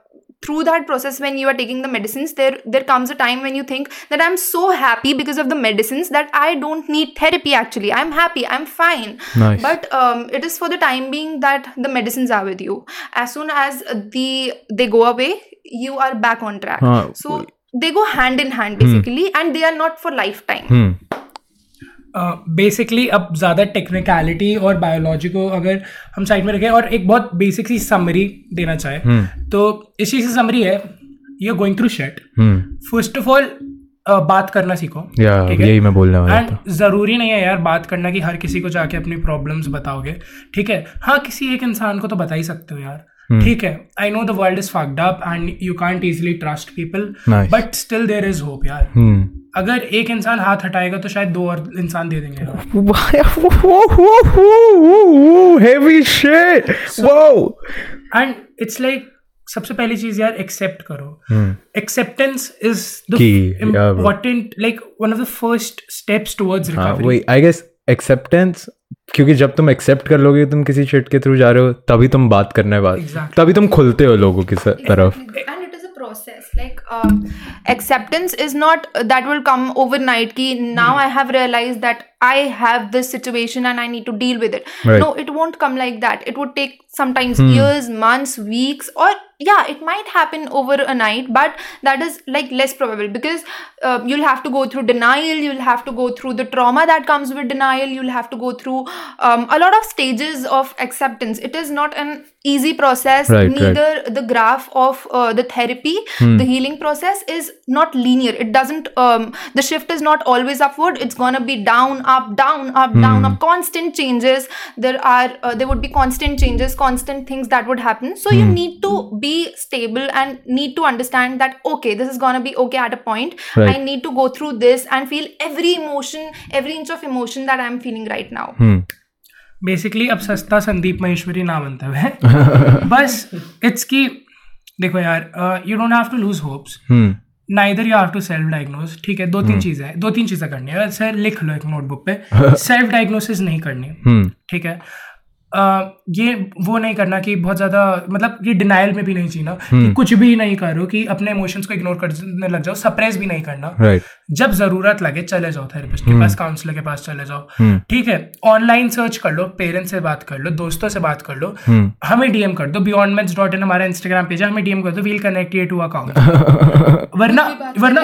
[SPEAKER 3] through that process when you are taking the medicines there there comes a time when you think that i'm so happy because of the medicines that i don't need therapy actually i'm happy i'm fine nice. but um, it is for the time being that the medicines are with you as soon as the they go away you are back on track uh, so they go hand in hand basically hmm. and they are not for lifetime hmm. Basically अब ज़्यादा technicality और biology को अगर हम side में रखें और एक बहुत बेसिक सी समरी देना चाहें हम्म। तो इस चीज़ की समरी है you going through shit first of all बात करना सीखो यही मैं बोलना एंड ज़रूरी नहीं है यार बात करना कि हर किसी को जाके अपनी प्रॉब्लम्स बताओगे ठीक है हाँ किसी एक इंसान को तो बता ही सकते हो यार हम्म। ठीक है I know the world is fucked up and you can't easily trust people but still there is hope यार हम्म। अगर एक इंसान हाथ हटाएगा तो शायद दो और इंसान दे देंगे एंड इट्स लाइक सबसे पहली चीज यार एक्सेप्ट करो acceptance is the important like one of the first steps towards recovery I guess acceptance क्योंकि जब तुम एक्सेप्ट कर लोगे तुम किसी शिट के थ्रू जा रहे हो तभी तुम बात करने बात exactly. तभी तुम खुलते हो लोगों की तरफ process like um, acceptance is not that will come overnight ki now hmm. i have realized that I have this situation and I need to deal with it. Right. No, it won't come like that. It would take sometimes hmm. years, months, weeks, or yeah, it might happen over a night, but that is like less probable because uh, you'll have to go through denial, you'll have to go through the trauma that comes with denial, you'll have to go through um, a lot of stages of acceptance. It is not an easy process, right, neither right. the graph of uh, the therapy, hmm. the healing process is not linear. It doesn't, um, the shift is not always upward, it's gonna be down, up down up mm. down hmm. up constant changes there are uh, there would be constant changes constant things that would happen so mm. you hmm. need to be stable and need to understand that okay this is going to be okay at a point right. i need to go through this and feel every emotion every inch of emotion that i'm feeling right now mm. Basically अब सस्ता संदीप महेश्वरी ना मंतव्य है बस it's की देखो यार you don't have to lose hopes neither you have to self diagnose ठीक है दो तीन हम्म। चीजें हैं दो तीन चीजें करनी है वैसे लिख लो एक नोटबुक पे सेल्फ डायग्नोसिस नहीं करनी हम्म। ठीक है ये वो नहीं करना कि बहुत ज़्यादा मतलब कि डिनाइल में भी नहीं जीना कि हम्म। कुछ भी नहीं करो कि अपने इमोशंस को इग्नोर करने लग जाओ सप्रेस भी नहीं करना जब ज़रूरत लगे चले जाओ थेरेपिस्ट के हम्म। पास काउंसलर के पास चले जाओ हम्म। ठीक है ऑनलाइन सर्च कर लो पेरेंट्स से बात कर लो दोस्तों से बात कर लो हमें डीएम कर दो बियॉन्ड मेट्स डॉट इन हमारा इंस्टाग्राम पेज है हमें डीएम कर दो वील कनेक्ट ये टू अकाउंट वरना वरना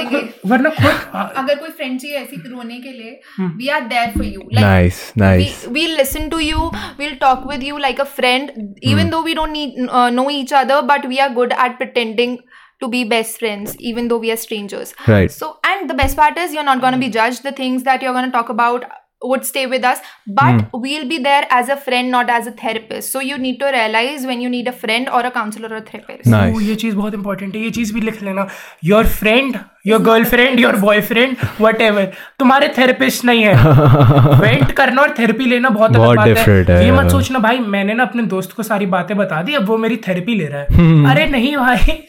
[SPEAKER 3] वरना हाँ। अगर कोई फ्रेंड चाहिए ऐसी रोने के लिए we are there for you like we listen to you we'll talk with you like a friend, even mm. though we don't need, uh, know each other, but we are good at pretending to be best friends, even though we are strangers. Right. So, and the best part is you're not going to be hmm. judged. The things that you're going to talk about would stay with us but mm. we'll be there as a friend not as a therapist so you need to realize when you need a friend or a counselor or a therapist nice. Ooh, ये चीज बहुत important है ये चीज भी लिख लेना Your friend. Your girlfriend your boyfriend whatever तुम्हारे थेरेपिस्ट नहीं है वेंट करना और थेरेपी लेना बहुत अलग बात है, है ये मत सोचना भाई मैंने ना अपने दोस्त को सारी बातें बता दी अब वो मेरी थेरेपी ले रहा है हम्म। अरे नहीं भाई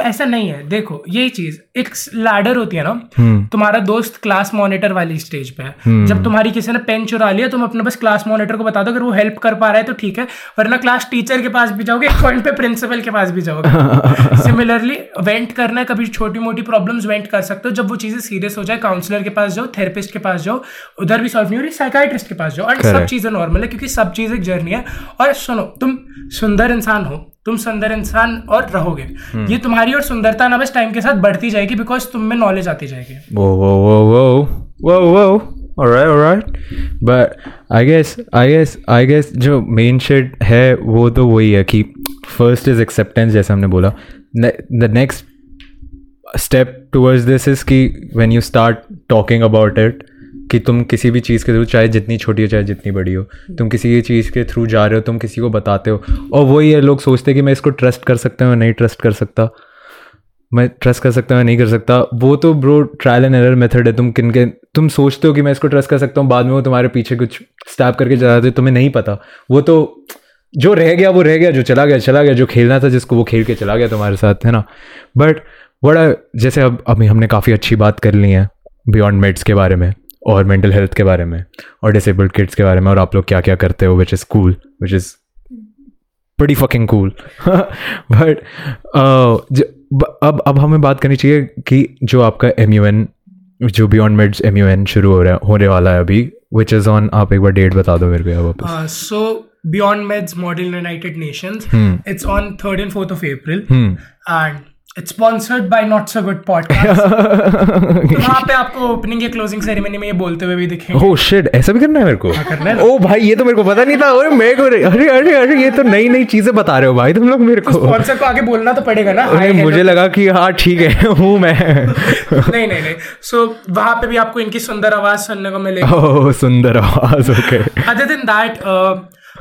[SPEAKER 3] ऐसा नहीं है देखो यही चीज एक लाडर होती है ना हम्म। तुम्हारा दोस्त क्लास मॉनिटर वाली स्टेज पे है हम्म। जब तुम्हारी किसी ने पेन चुरा लिया तुम अपने बस क्लास मॉनिटर को बता दो अगर वो हेल्प कर पा रहा है तो ठीक है वरना क्लास टीचर के पास भी जाओगे पॉइंट पे प्रिंसिपल के पास भी जाओगे सिमिलरली वेंट करना कभी छोटी मोटी प्रॉब्लम प्रॉब्लम्स वेंट कर सकते हो जब वो चीज़ें सीरियस हो जाए काउंसलर के पास जाओ थेरेपिस्ट के पास जाओ उधर भी सॉल्व नहीं हो रही साइकाइट्रिस्ट के पास जाओ और सब चीज़ें नॉर्मल है क्योंकि सब चीज़ एक जर्नी है और सुनो तुम सुंदर इंसान हो तुम सुंदर इंसान और रहोगे हम्म। ये तुम्हारी और सुंदरता ना बस टाइम के साथ बढ़ती जाएगी बिकॉज तुम में नॉलेज आती जाएगी alright alright but I guess I guess I guess जो मेन शेड है वो तो वही है कि फर्स्ट इज एक्सेप्टेंस जैसे हमने बोला the next step towards this is कि when you start talking about it कि तुम किसी भी चीज़ के थ्रू चाहे जितनी छोटी हो चाहे जितनी बड़ी हो तुम किसी भी चीज़ के थ्रू जा रहे हो तुम किसी को बताते हो और वही है लोग सोचते कि मैं इसको ट्रस्ट कर सकता हूँ नहीं ट्रस्ट कर सकता मैं ट्रस्ट कर सकता हूँ नहीं कर सकता वो तो bro trial and error method है तुम किन के तुम सोचते हो कि मैं इसको ट्रस्ट कर सकता हूँ बाद में वो तुम्हारे पीछे कुछ स्टैप करके जा रहे तो तुम्हें नहीं पता वो तो जो रह गया वो रह गया जो चला गया चला गया जो खेलना था जिसको वो खेल के चला गया तुम्हारे साथ है ना बट बड़ा जैसे अब अभी हमने काफ़ी अच्छी बात कर ली है बियॉन्ड मेड्स के बारे में और मेंटल हेल्थ के बारे में और डिसेबल्ड किड्स के बारे में और आप लोग क्या क्या करते हो which is cool which is बड़ी फकिंग कूल बट अब अब हमें बात करनी चाहिए कि जो आपका एम यू एन जो beyond maids M U N शुरू हो रहा होने वाला है अभी विच इज़ ऑन आप एक बार डेट बता दो मेरे को वापस so beyond maids model United Nations it's on third and fourth of April and it's sponsored by not so good podcast वहां पे आपको ओपनिंग या क्लोजिंग सेरेमनी में ये बोलते हुए भी दिखेंगे ओह oh, शिट ऐसा भी करना है मेरे को हाँ, करना है ओ oh, भाई ये तो मेरे को पता नहीं था अरे अरे अरे अरे ये तो नई नई चीजें बता रहे हो भाई तुम लोग मेरे को स्पॉन्सर को आगे बोलना तो पड़ेगा ना अरे मुझे लगा कि हाँ ठीक है मैं नहीं नहीं नहीं सो वहां पे भी आपको इनकी सुंदर आवाज सुनने को मिलेगी ओह oh, सुंदर आवाज okay other than that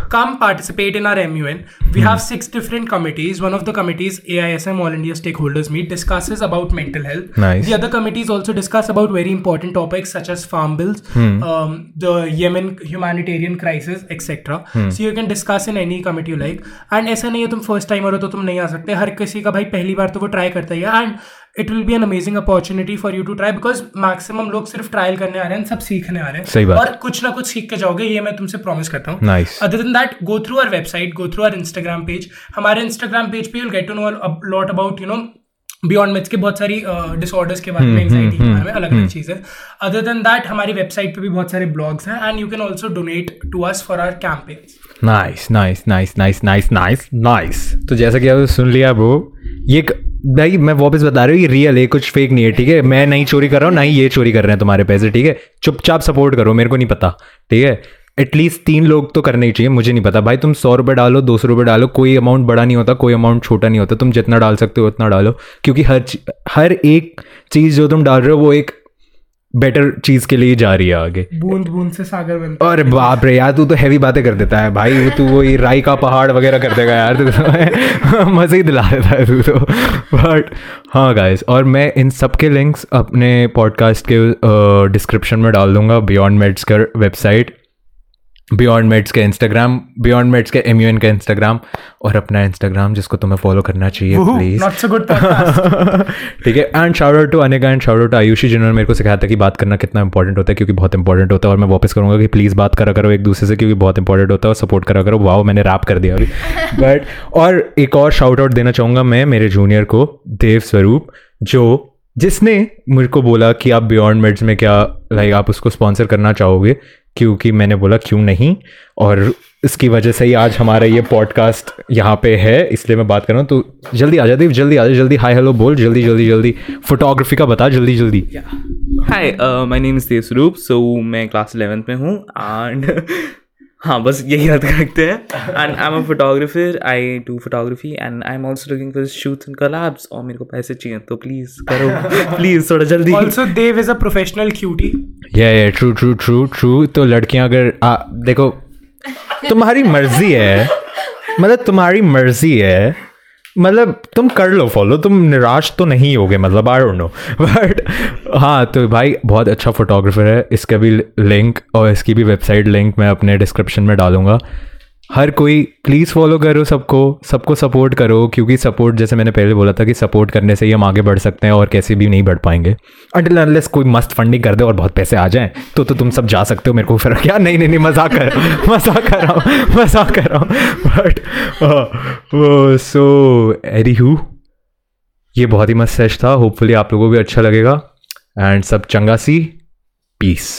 [SPEAKER 3] come participate in our MUN. We mm-hmm. have six different committees. One of the committees, AISM All India Stakeholders Meet, discusses about mental health. Nice. The other committees also discuss about very important topics such as farm bills, mm hmm. um, the Yemen humanitarian crisis, etc. mm Hmm. So you can discuss in any committee you like. And ऐसा नहीं है तुम first time हो तो तुम नहीं आ सकते हर किसी का भाई पहली बार तो वो try करता ही है And it will be an amazing opportunity for you to try because maximum लोग सिर्फ ट्रायल करने आ रहे हैं सब सीखने आ रहे हैं सही बात और कुछ ना कुछ सीख के जाओगे ये मैं तुमसे प्रॉमिस करता हूँ other than that go through our website go through our Instagram page हमारे इंस्टाग्राम पेज पे you'll get to know lot about you know beyond myths के बहुत सारी डिसऑर्डर्स uh, के बारे में एंगजाइटी हम्म, हम्म, के बारे में अलग अलग चीज़ है अदर देन दैट हमारी वेबसाइट पे भी बहुत सारे ब्लॉग्स हैं and you can also donate to us for our campaigns nice nice nice nice nice nice nice तो जैसा कि आपने सुन लिया वो ये भाई मैं वापस बता रहा हूँ ये रियल है कुछ फेक नहीं है ठीक है मैं नहीं चोरी कर रहा हूँ ना ही ये चोरी कर रहे हैं तुम्हारे पैसे ठीक है चुपचाप सपोर्ट करो मेरे को नहीं पता ठीक है एटलीस्ट तीन लोग तो करने ही चाहिए मुझे नहीं पता भाई तुम सौ रुपये डालो दो सौ रुपये डालो कोई अमाउंट बड़ा नहीं होता कोई अमाउंट छोटा नहीं होता तुम जितना डाल सकते हो उतना डालो क्योंकि हर हर एक चीज़ जो तुम डाल रहे हो वो एक बेटर चीज के लिए जा रही है आगे बूंद बूंद से सागर बनता और बाप रे यार तू तो हैवी बातें कर देता है भाई तू वो राई का पहाड़ वगैरह कर देगा यार तू तो मज़े ही दिला देता है तू तो बट हाँ गाइस और मैं इन सब के लिंक्स अपने पॉडकास्ट के डिस्क्रिप्शन में डाल दूंगा बियॉन्ड मेड्स कर वेबसाइट बियॉन्ड मेट्स के इंस्टाग्राम बियॉन्ड मेट्स के एम का इंस्टाग्राम और अपना इंस्टाग्राम जिसको तुम्हें फॉलो करना चाहिए प्लीज नॉट सो गुड ठीक है and shout out to Aneka and shout out Ayushi जिन्होंने मेरे को सिखाया था कि बात करना कितना इंपॉर्टेंट होता है क्योंकि बहुत इंपॉर्टेंट होता है और मैं वापस करूँगा कि प्लीज़ बात करा करो एक दूसरे से क्योंकि बहुत इंपॉर्टेंट होता है और सपोर्ट करा करो वाओ मैंने रैप कर दिया अभी बट और एक और शाउट आउट देना चाहूँगा मैं मेरे जूनियर को देव स्वरूप जो जिसने मुझको बोला कि आप बियॉन्ड मेड्स में क्या लाइक आप उसको स्पॉन्सर करना चाहोगे क्योंकि मैंने बोला क्यों नहीं और इसकी वजह से ही आज हमारा ये पॉडकास्ट यहाँ पे है इसलिए मैं बात कर रहा हूँ तो जल्दी आ जाती जल्दी आ जा जल्दी हाय हेलो बोल जल्दी जल्दी जल्दी फोटोग्राफी का बता जल्दी जल्दी hi my name is Desroop so मैं क्लास इलेवेंथ में हूँ एंड हाँ बस यही याद रखते हैं and I am a photographer I do photography and I am also looking for shoots and collabs और मेरे को पैसे चाहिए तो प्लीज करो प्लीज थोड़ा जल्दी also Dev is a professional cutie या या ट्रू ट्रू ट्रू ट्रू तो लड़कियां अगर आ, देखो तुम्हारी मर्जी है मतलब तुम्हारी मर्जी है मतलब तुम कर लो फॉलो तुम निराश तो नहीं होगे मतलब आई डोंट नो बट हाँ तो भाई बहुत अच्छा फोटोग्राफर है इसका भी लिंक और इसकी भी वेबसाइट लिंक मैं अपने डिस्क्रिप्शन में डालूंगा हर कोई प्लीज़ फॉलो करो सबको सबको सपोर्ट करो क्योंकि सपोर्ट जैसे मैंने पहले बोला था कि सपोर्ट करने से ही हम आगे बढ़ सकते हैं और कैसे भी नहीं बढ़ पाएंगे अनटिल अनलेस कोई मस्त फंडिंग कर दे और बहुत पैसे आ जाएं तो तो तुम सब जा सकते हो मेरे को फिर क्या नहीं नहीं नहीं मजाक कर मजाक कर रहा हूँ मजाक कर रहा हूँ बट सो एरी हू ये बहुत ही मस्त सेश था होपफुली आप लोगों को भी अच्छा लगेगा एंड सब चंगा सी पीस